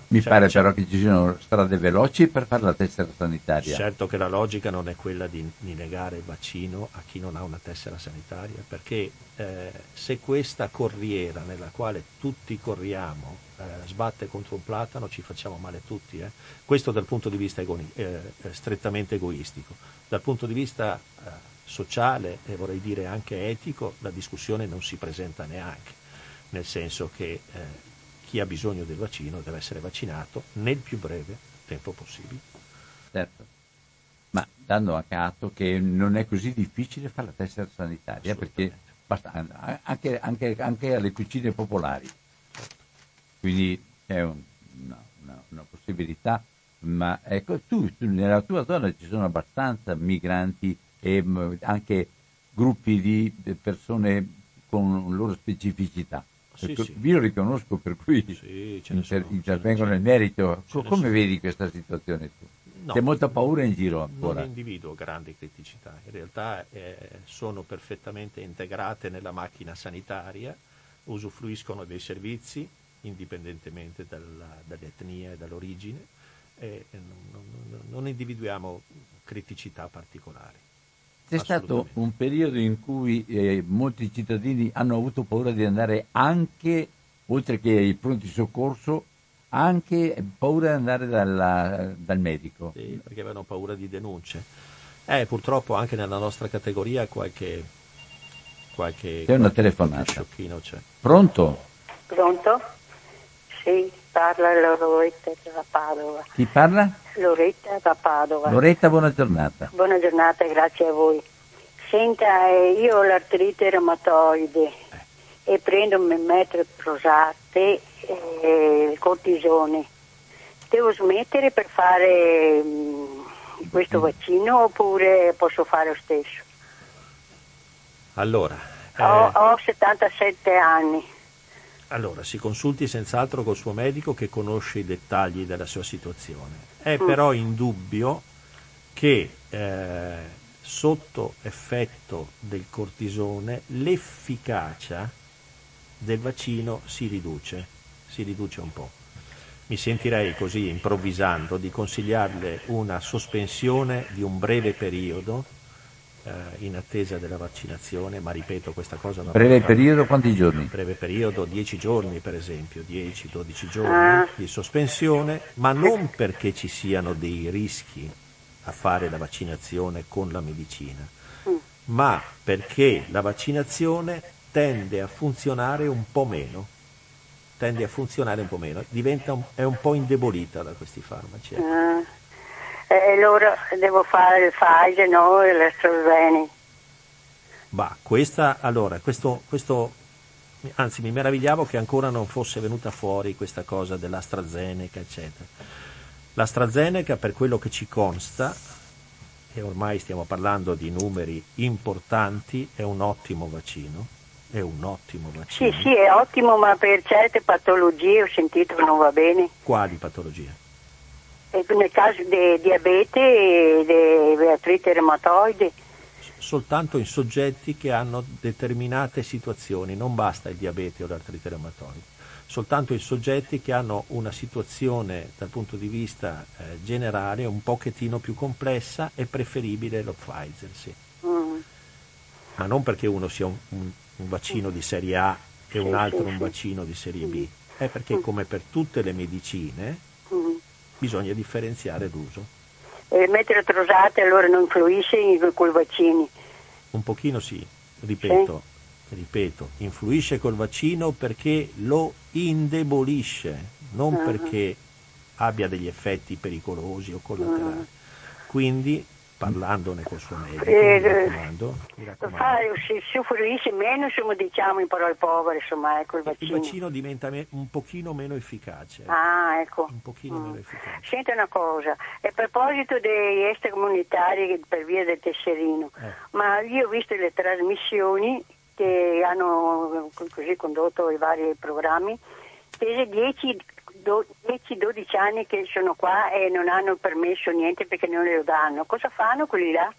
Mi c'è- pare c'è- però che ci siano strade veloci per fare la tessera sanitaria. Certo che la logica non è quella di, di negare il vaccino a chi non ha una tessera sanitaria, perché eh, se questa corriera nella quale tutti corriamo eh, sbatte contro un platano ci facciamo male tutti. eh. Questo dal punto di vista egoni- eh, eh, strettamente egoistico. Dal punto di vista eh, sociale e vorrei dire anche etico, la discussione non si presenta neanche, nel senso che eh, chi ha bisogno del vaccino deve essere vaccinato nel più breve tempo possibile. Certo. Ma dando a caso che non è così difficile fare la tessera sanitaria, perché basta, anche, anche- anche alle cucine popolari. Quindi è un- una, una- una possibilità. Ma ecco, tu, tu nella tua zona ci sono abbastanza migranti e mh, anche gruppi di persone con loro specificità. Sì, sì. Vi lo riconosco, per cui Sì, inter- intervengo nel merito. Ne come vedi questa situazione tu? No. C'è molta paura in giro Non ancora. individuo grandi criticità, in realtà eh, sono perfettamente integrate nella macchina sanitaria, usufruiscono dei servizi indipendentemente dalla- dall'etnia e dall'origine e non, non- non individuiamo criticità particolari. C'è stato un periodo in cui eh, molti cittadini hanno avuto paura di andare anche, oltre che ai pronti soccorso, anche paura di andare dalla- dal medico. Sì, perché avevano paura di denunce. Eh, purtroppo anche nella nostra categoria qualche... qualche C'è una qualche telefonata. sciocchino c'è. Pronto? Pronto? Sì, parla Loretta da Padova. Chi parla? Loretta da Padova. Loretta, buona giornata. Buona giornata, grazie a voi. Senta, eh, io ho l'artrite reumatoide e prendo un metroprosate e il cortisone. Devo smettere per fare mm, questo vaccino oppure posso fare lo stesso? Allora, eh, Ho, ho 77 anni. Allora, si consulti senz'altro col suo medico che conosce i dettagli della sua situazione. È Mm. però indubbio che eh, sotto effetto del cortisone l'efficacia del vaccino si riduce, si riduce un po'. Mi sentirei così improvvisando di consigliarle una sospensione di un breve periodo in attesa della vaccinazione, ma ripeto questa cosa non Breve potrà- periodo, quanti giorni? breve periodo, 10 giorni per esempio, 10-12 giorni Ah. di sospensione, ma non perché ci siano dei rischi a fare la vaccinazione con la medicina, ma perché la vaccinazione tende a funzionare un po' meno, tende a funzionare un po' meno, diventa un- è un po' indebolita da questi farmaci. E allora devo fare il Pfizer, no? E l'AstraZeneca. Bah, questa, allora, questo, questo, anzi mi meravigliavo che ancora non fosse venuta fuori questa cosa dell'AstraZeneca, eccetera. L'AstraZeneca, per quello che ci consta, e ormai stiamo parlando di numeri importanti, è un ottimo vaccino, è un ottimo vaccino. Sì, sì, è ottimo, ma per certe patologie ho sentito che non va bene. Quali patologie? E nel caso di diabete e di artrite reumatoide, Soltanto in soggetti che hanno determinate situazioni, non basta il diabete o l'artrite reumatoide, soltanto in soggetti che hanno una situazione dal punto di vista eh, generale un pochettino più complessa è preferibile lo Pfizer, sì. mm, ma non perché uno sia un, un- un vaccino di serie A e un Sì, altro sì, un vaccino di serie B, è perché come per tutte le medicine mm. Bisogna differenziare l'uso. e il metrotrosate allora non influisce in- con i vaccini. Un pochino sì, ripeto, ripeto, influisce col vaccino perché lo indebolisce, non Ah. perché abbia degli effetti pericolosi o collaterali. Quindi, parlandone col suo medico, Eh, mi raccomando, mi raccomando. Fa, si, si influisce meno, insomma, diciamo in parole povere, insomma, ecco il il vaccino. vaccino diventa me- un pochino meno efficace. Ah, ecco. Un pochino meno efficace. Senta una cosa, a proposito degli extracomunitari per via del tesserino, Eh. ma io ho visto le trasmissioni che hanno così condotto i vari programmi, che 10 do- 10-12 anni che sono qua e non hanno permesso niente perché non le lo danno. Cosa fanno quelli là?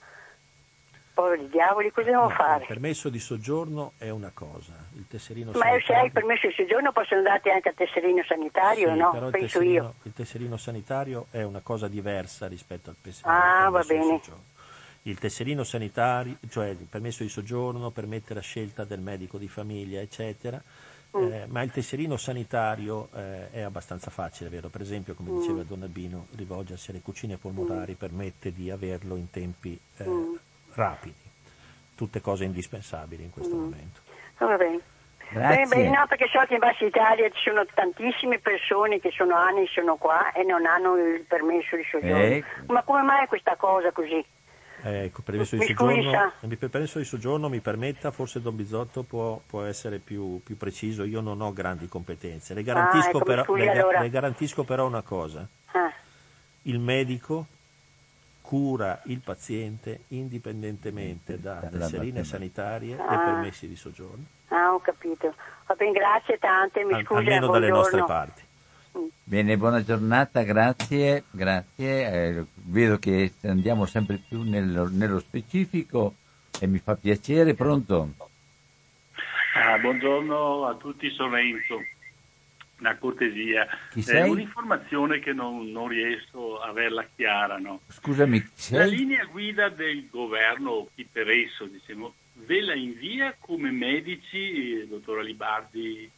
Poveri diavoli, cosa devono No, fare? Il permesso di soggiorno è una cosa, il tesserino Ma se hai sanitario... il permesso di soggiorno possono darti anche al tesserino sanitario, Sì, no? il Penso tesserino, io. il tesserino sanitario è una cosa diversa rispetto al pes- Ah, va bene. soggiorno. Il tesserino sanitario, cioè il permesso di soggiorno permette la scelta del medico di famiglia, eccetera, Mm. eh, ma il tesserino sanitario eh, è abbastanza facile, vero? Per esempio, come Mm. diceva Don Albino, rivolgersi alle cucine polmonari permette di averlo in tempi eh, Mm. rapidi. Tutte cose indispensabili in questo momento. Ah, Va bene. Grazie. Beh, beh, no, perché so che in Bassa Italia ci sono tantissime persone che sono anni sono qua e non hanno il permesso di soggiorno. Ecco. Ma come mai questa cosa così? Ecco, permesso di soggiorno, sa. mi- per permesso di soggiorno mi permetta, forse Don Bizzotto può, può essere più, più preciso, io non ho grandi competenze. Le garantisco, ecco, mi però, scusi le, allora. le garantisco però una cosa, Ah, il medico cura il paziente indipendentemente da tesserine sanitarie e Ah. permessi di soggiorno, ah, ho capito. Va bene, grazie tante, mi al- scusi. almeno dalle buongiorno. nostre parti. Bene, buona giornata, grazie, grazie. Eh, vedo che andiamo sempre più nello, nello specifico e mi fa piacere. Pronto? Ah, buongiorno a tutti, sono Enzo. Una cortesia. Chi Eh, sei? un'informazione che non, non riesco a averla chiara. No? Scusami, La sei? linea guida del governo, o chi per esso, diciamo, ve la invia come medici, eh, dottor Alibardi,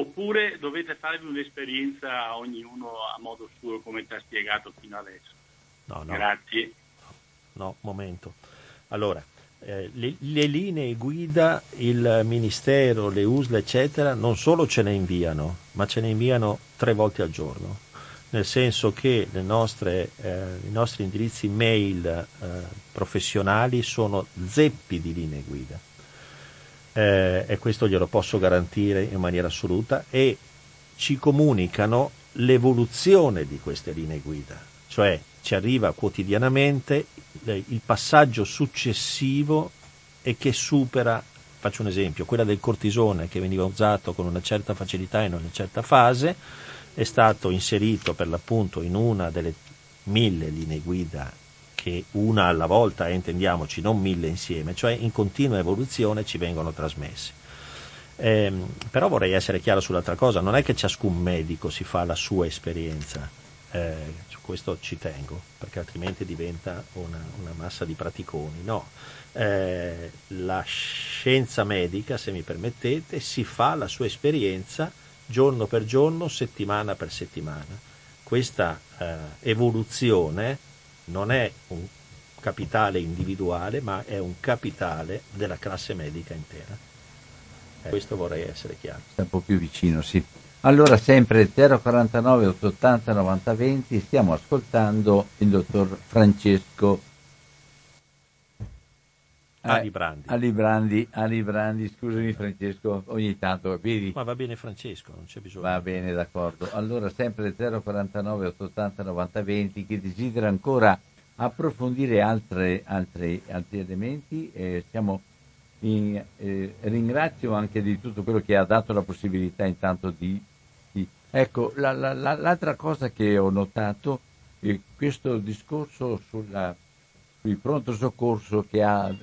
oppure dovete farvi un'esperienza ognuno a modo suo come ti ha spiegato fino adesso? No, no. Grazie. no, momento. Allora, eh, le, le, linee guida, il Ministero, le USL, eccetera, non solo ce ne inviano, ma ce ne inviano tre volte al giorno, nel senso che nostre, eh, i nostri indirizzi mail eh, professionali sono zeppi di linee guida. Eh, e questo glielo posso garantire in maniera assoluta e ci comunicano l'evoluzione di queste linee guida, cioè ci arriva quotidianamente il passaggio successivo e che supera, faccio un esempio, quella del cortisone che veniva usato con una certa facilità in una certa fase, è stato inserito per l'appunto in una delle mille linee guida che una alla volta, intendiamoci, non mille insieme, cioè in continua evoluzione ci vengono trasmessi. Eh, però vorrei essere chiaro sull'altra cosa, non è che ciascun medico si fa la sua esperienza, eh, questo ci tengo, perché altrimenti diventa una, una massa di praticoni. No, eh, la scienza medica, se mi permettete, si fa la sua esperienza giorno per giorno, settimana per settimana. Questa eh, evoluzione non è un capitale individuale, ma è un capitale della classe medica intera. Eh, questo vorrei essere chiaro. Un po' più vicino, sì. Allora sempre 049 880 90 20 stiamo ascoltando il dottor Francesco eh, Alibrandi. Alibrandi, Alibrandi, scusami Francesco, ogni tanto vedi. Ma va bene Francesco, non c'è bisogno. Va bene, d'accordo. Allora sempre 049 880 90 20 chi desidera ancora approfondire altre, altre, altri elementi, eh, siamo in, eh, ringrazio anche di tutto quello che ha dato la possibilità intanto di Ecco, la, la, la, l'altra cosa che ho notato è questo discorso sulla, sul pronto soccorso che ha,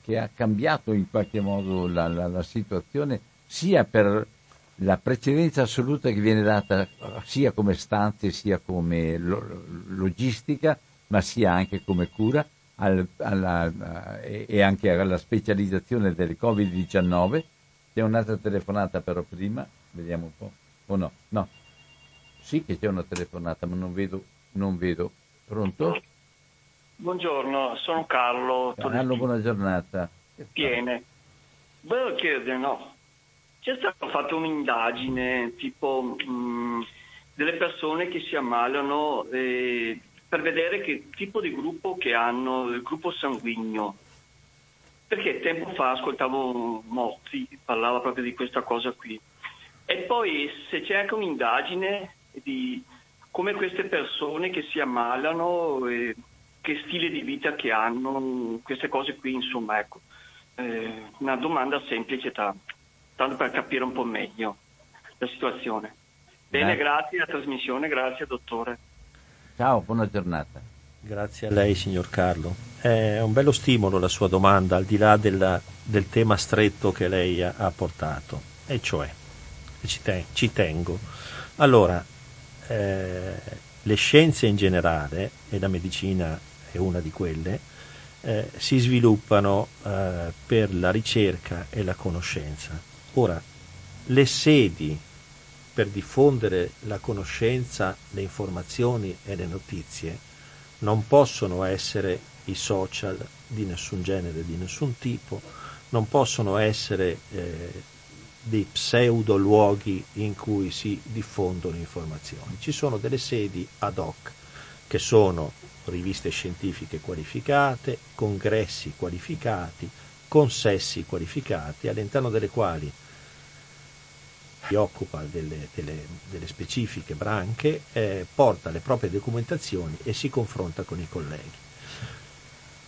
che ha, cambiato in qualche modo la, situazione sia per la precedenza assoluta che viene data sia come stanze sia come lo, logistica, ma sia anche come cura al, alla, e anche alla specializzazione del Covid-19. C'è un'altra telefonata però prima, vediamo un po'. O no? No. Sì che c'è una telefonata, ma non vedo. Non vedo. Pronto? Buongiorno, sono Carlo. Carlo, buona giornata. Piene. Volevo chiedere, no, c'è stata fatta un'indagine tipo mh, mm, delle persone che si ammalano eh, per vedere che tipo di gruppo che hanno, il gruppo sanguigno. Perché tempo fa ascoltavo Mozzi, parlava proprio di questa cosa qui. E poi se c'è anche un'indagine di come queste persone che si ammalano, eh, che stile di vita che hanno, queste cose qui, insomma, ecco. Eh, una domanda semplice, tanto, tanto per capire un po' meglio la situazione. Bene, grazie, grazie alla trasmissione, grazie dottore. Ciao, buona giornata. Grazie a lei, signor Carlo. È un bello stimolo la sua domanda, al di là della, del tema stretto che lei ha, ha portato, e cioè ci, te- ci tengo. Allora, eh, le scienze in generale, e la medicina è una di quelle, eh, si sviluppano eh, per la ricerca e la conoscenza. Ora, le sedi per diffondere la conoscenza, le informazioni e le notizie non possono essere i social di nessun genere, di nessun tipo, non possono essere eh, dei pseudo luoghi in cui si diffondono informazioni. Ci sono delle sedi ad hoc che sono riviste scientifiche qualificate, congressi qualificati, consessi qualificati, all'interno delle quali si occupa delle, delle, delle specifiche branche, eh, porta le proprie documentazioni e si confronta con i colleghi.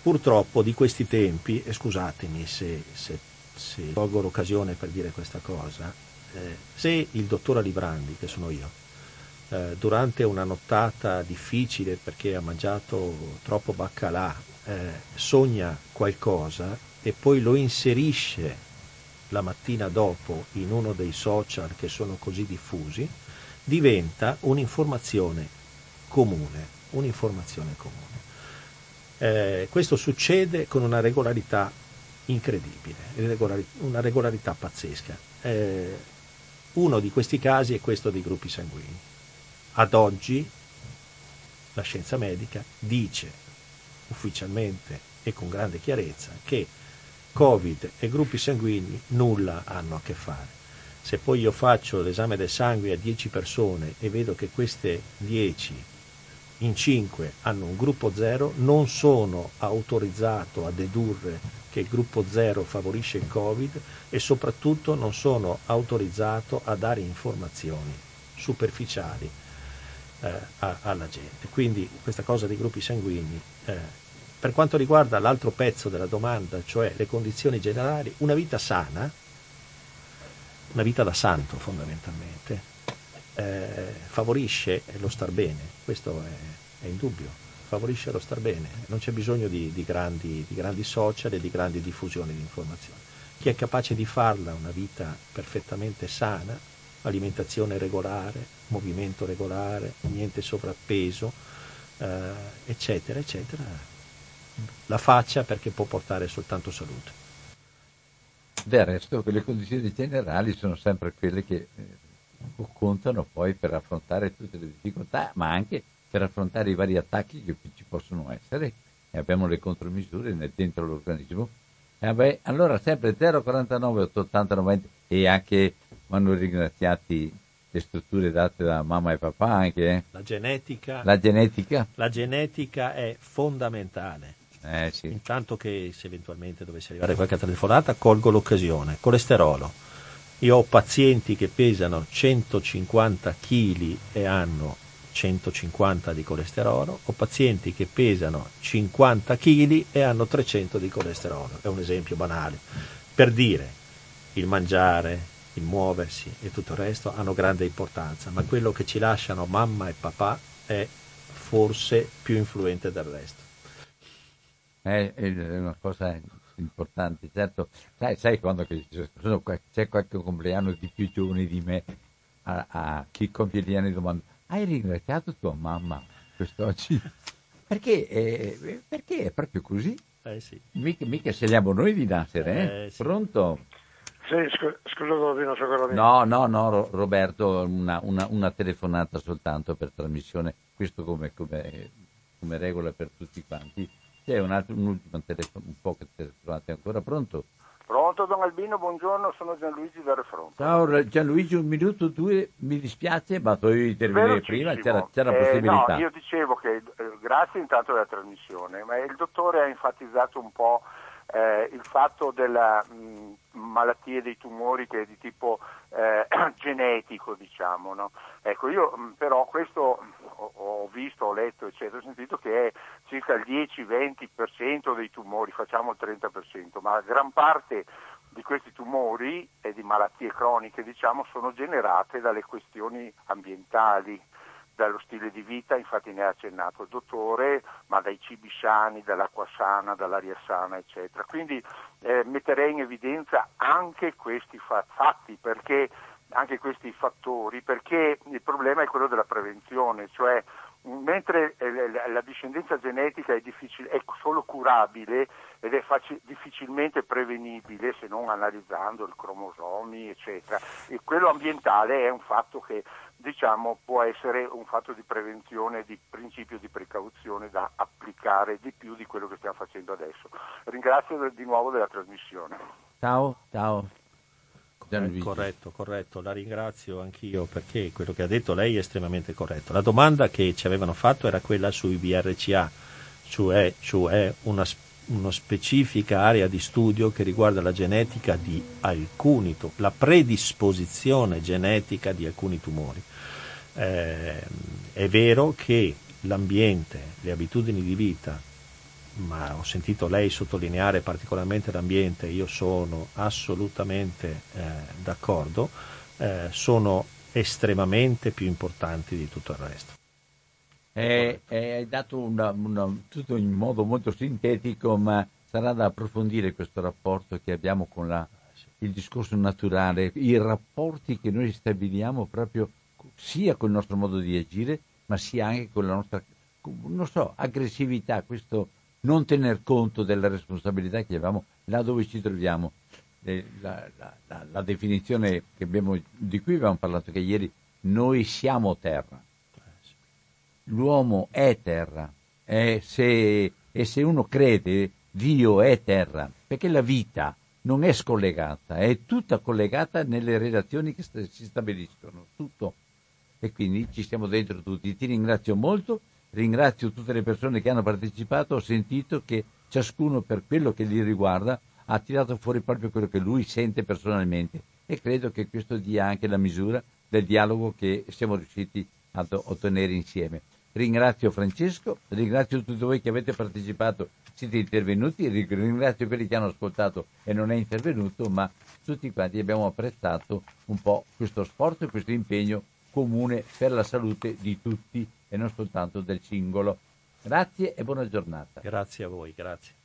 Purtroppo di questi tempi, e scusatemi se, se se l'occasione per dire questa cosa, eh, se il dottor Alibrandi, che sono io, eh, durante una nottata difficile perché ha mangiato troppo baccalà, eh, sogna qualcosa e poi lo inserisce la mattina dopo in uno dei social che sono così diffusi, diventa un'informazione comune, un'informazione comune. Eh, questo succede con una regolarità incredibile, una regolarità pazzesca. Eh, uno di questi casi è questo dei gruppi sanguigni. Ad oggi la scienza medica dice ufficialmente e con grande chiarezza che Covid e gruppi sanguigni nulla hanno a che fare. Se poi io faccio l'esame del sangue a 10 persone e vedo che queste 10 in 5 hanno un gruppo 0, non sono autorizzato a dedurre che il gruppo 0 favorisce il Covid e soprattutto non sono autorizzato a dare informazioni superficiali eh, a, alla gente. Quindi questa cosa dei gruppi sanguigni. Eh, per quanto riguarda l'altro pezzo della domanda, cioè le condizioni generali, una vita sana, una vita da santo fondamentalmente, eh, favorisce lo star bene, questo è, è indubbio, favorisce lo star bene, non c'è bisogno di, di, grandi, di grandi social e di grandi diffusioni di informazioni. Chi è capace di farla una vita perfettamente sana, alimentazione regolare, movimento regolare, niente sovrappeso, eh, eccetera, eccetera, la faccia perché può portare soltanto salute. Del resto le condizioni generali sono sempre quelle che eh, contano poi per affrontare tutte le difficoltà, ma anche per affrontare i vari attacchi che ci possono essere e abbiamo le contromisure dentro l'organismo. E vabbè, allora sempre 049 880 90 e anche vanno ringraziati le strutture date da mamma e papà anche. Eh? La genetica. La genetica. La genetica è fondamentale. Eh, sì. Intanto che se eventualmente dovesse arrivare qualche telefonata, colgo l'occasione. Colesterolo. Io ho pazienti che pesano 150 kg e hanno 150 di colesterolo, ho pazienti che pesano 50 kg e hanno 300 di colesterolo. È un esempio banale. Per dire, il mangiare, il muoversi e tutto il resto hanno grande importanza, ma quello che ci lasciano mamma e papà è forse più influente del resto è, una cosa importante, certo, sai, sai quando c'è qualche compleanno di più giovane di me, a, a chi compie gli anni domanda, hai ringraziato tua mamma quest'oggi? Perché, eh, perché è proprio così. Eh sì. mica, mica scegliamo noi di nascere, eh? Eh, sì. Pronto? Sì, scu- scusa Goldino, so quello mio. No, no, no, Roberto, una, una, una, telefonata soltanto per trasmissione, questo come, come, come regola per tutti quanti. C'è un, altro, un ultimo telefono, un po' che telefonate ancora, pronto? Pronto Don Albino, buongiorno, sono Gianluigi da Refronte. Ciao Gianluigi, un minuto, due, mi dispiace, ma dovevi intervenire prima, c'era, c'era eh, possibilità. No, io dicevo che eh, grazie intanto della trasmissione, ma il dottore ha enfatizzato un po' eh, il fatto della mh, malattie dei tumori che è di tipo eh, genetico, diciamo. No? Ecco, io mh, però questo ho, ho, visto, ho letto, eccetera, ho sentito che è circa il 10-20% dei tumori, facciamo il 30%, ma gran parte di questi tumori e di malattie croniche, diciamo, sono generate dalle questioni ambientali dallo stile di vita, infatti ne ha accennato il dottore, ma dai cibi sani, dall'acqua sana, dall'aria sana, eccetera. Quindi eh, metterei in evidenza anche questi fatti, perché, anche questi fattori, perché il problema è quello della prevenzione, cioè mentre eh, la discendenza genetica è, è solo curabile ed è facil- difficilmente prevenibile se non analizzando i cromosomi, eccetera, e quello ambientale è un fatto che diciamo, può essere un fatto di prevenzione, di principio di precauzione da applicare di più di quello che stiamo facendo adesso. Ringrazio di nuovo della trasmissione. Ciao, ciao. Eh, corretto, corretto, la ringrazio anch'io perché quello che ha detto lei è estremamente corretto. La domanda che ci avevano fatto era quella sui BRCA, cioè, cioè una, una specifica area di studio che riguarda la genetica di alcuni, la predisposizione genetica di alcuni tumori. Eh, è vero che l'ambiente, le abitudini di vita, ma ho sentito lei sottolineare particolarmente l'ambiente, io sono assolutamente eh, d'accordo, eh, sono estremamente più importanti di tutto il resto. Eh, hai dato una, una, tutto in modo molto sintetico, ma sarà da approfondire questo rapporto che abbiamo con la, il discorso naturale, i rapporti che noi stabiliamo proprio sia con il nostro modo di agire, ma sia anche con la nostra, non so, aggressività, questo non tener conto della responsabilità che abbiamo là dove ci troviamo. Eh, la, la, la, la definizione abbiamo, di cui abbiamo parlato che ieri, noi siamo terra l'uomo è terra. E se e se uno crede Dio è terra, perché la vita non è scollegata, è tutta collegata nelle relazioni che si stabiliscono, tutto. E quindi ci stiamo dentro tutti. Ti ringrazio molto, ringrazio tutte le persone che hanno partecipato, ho sentito che ciascuno per quello che gli riguarda ha tirato fuori proprio quello che lui sente personalmente e credo che questo dia anche la misura del dialogo che siamo riusciti a ottenere insieme. Ringrazio Francesco, ringrazio tutti voi che avete partecipato, siete intervenuti, ringrazio quelli che hanno ascoltato e non è intervenuto, ma tutti quanti abbiamo apprezzato un po' questo sforzo e questo impegno comune per la salute di tutti e non soltanto del singolo. Grazie e buona giornata. Grazie a voi, grazie.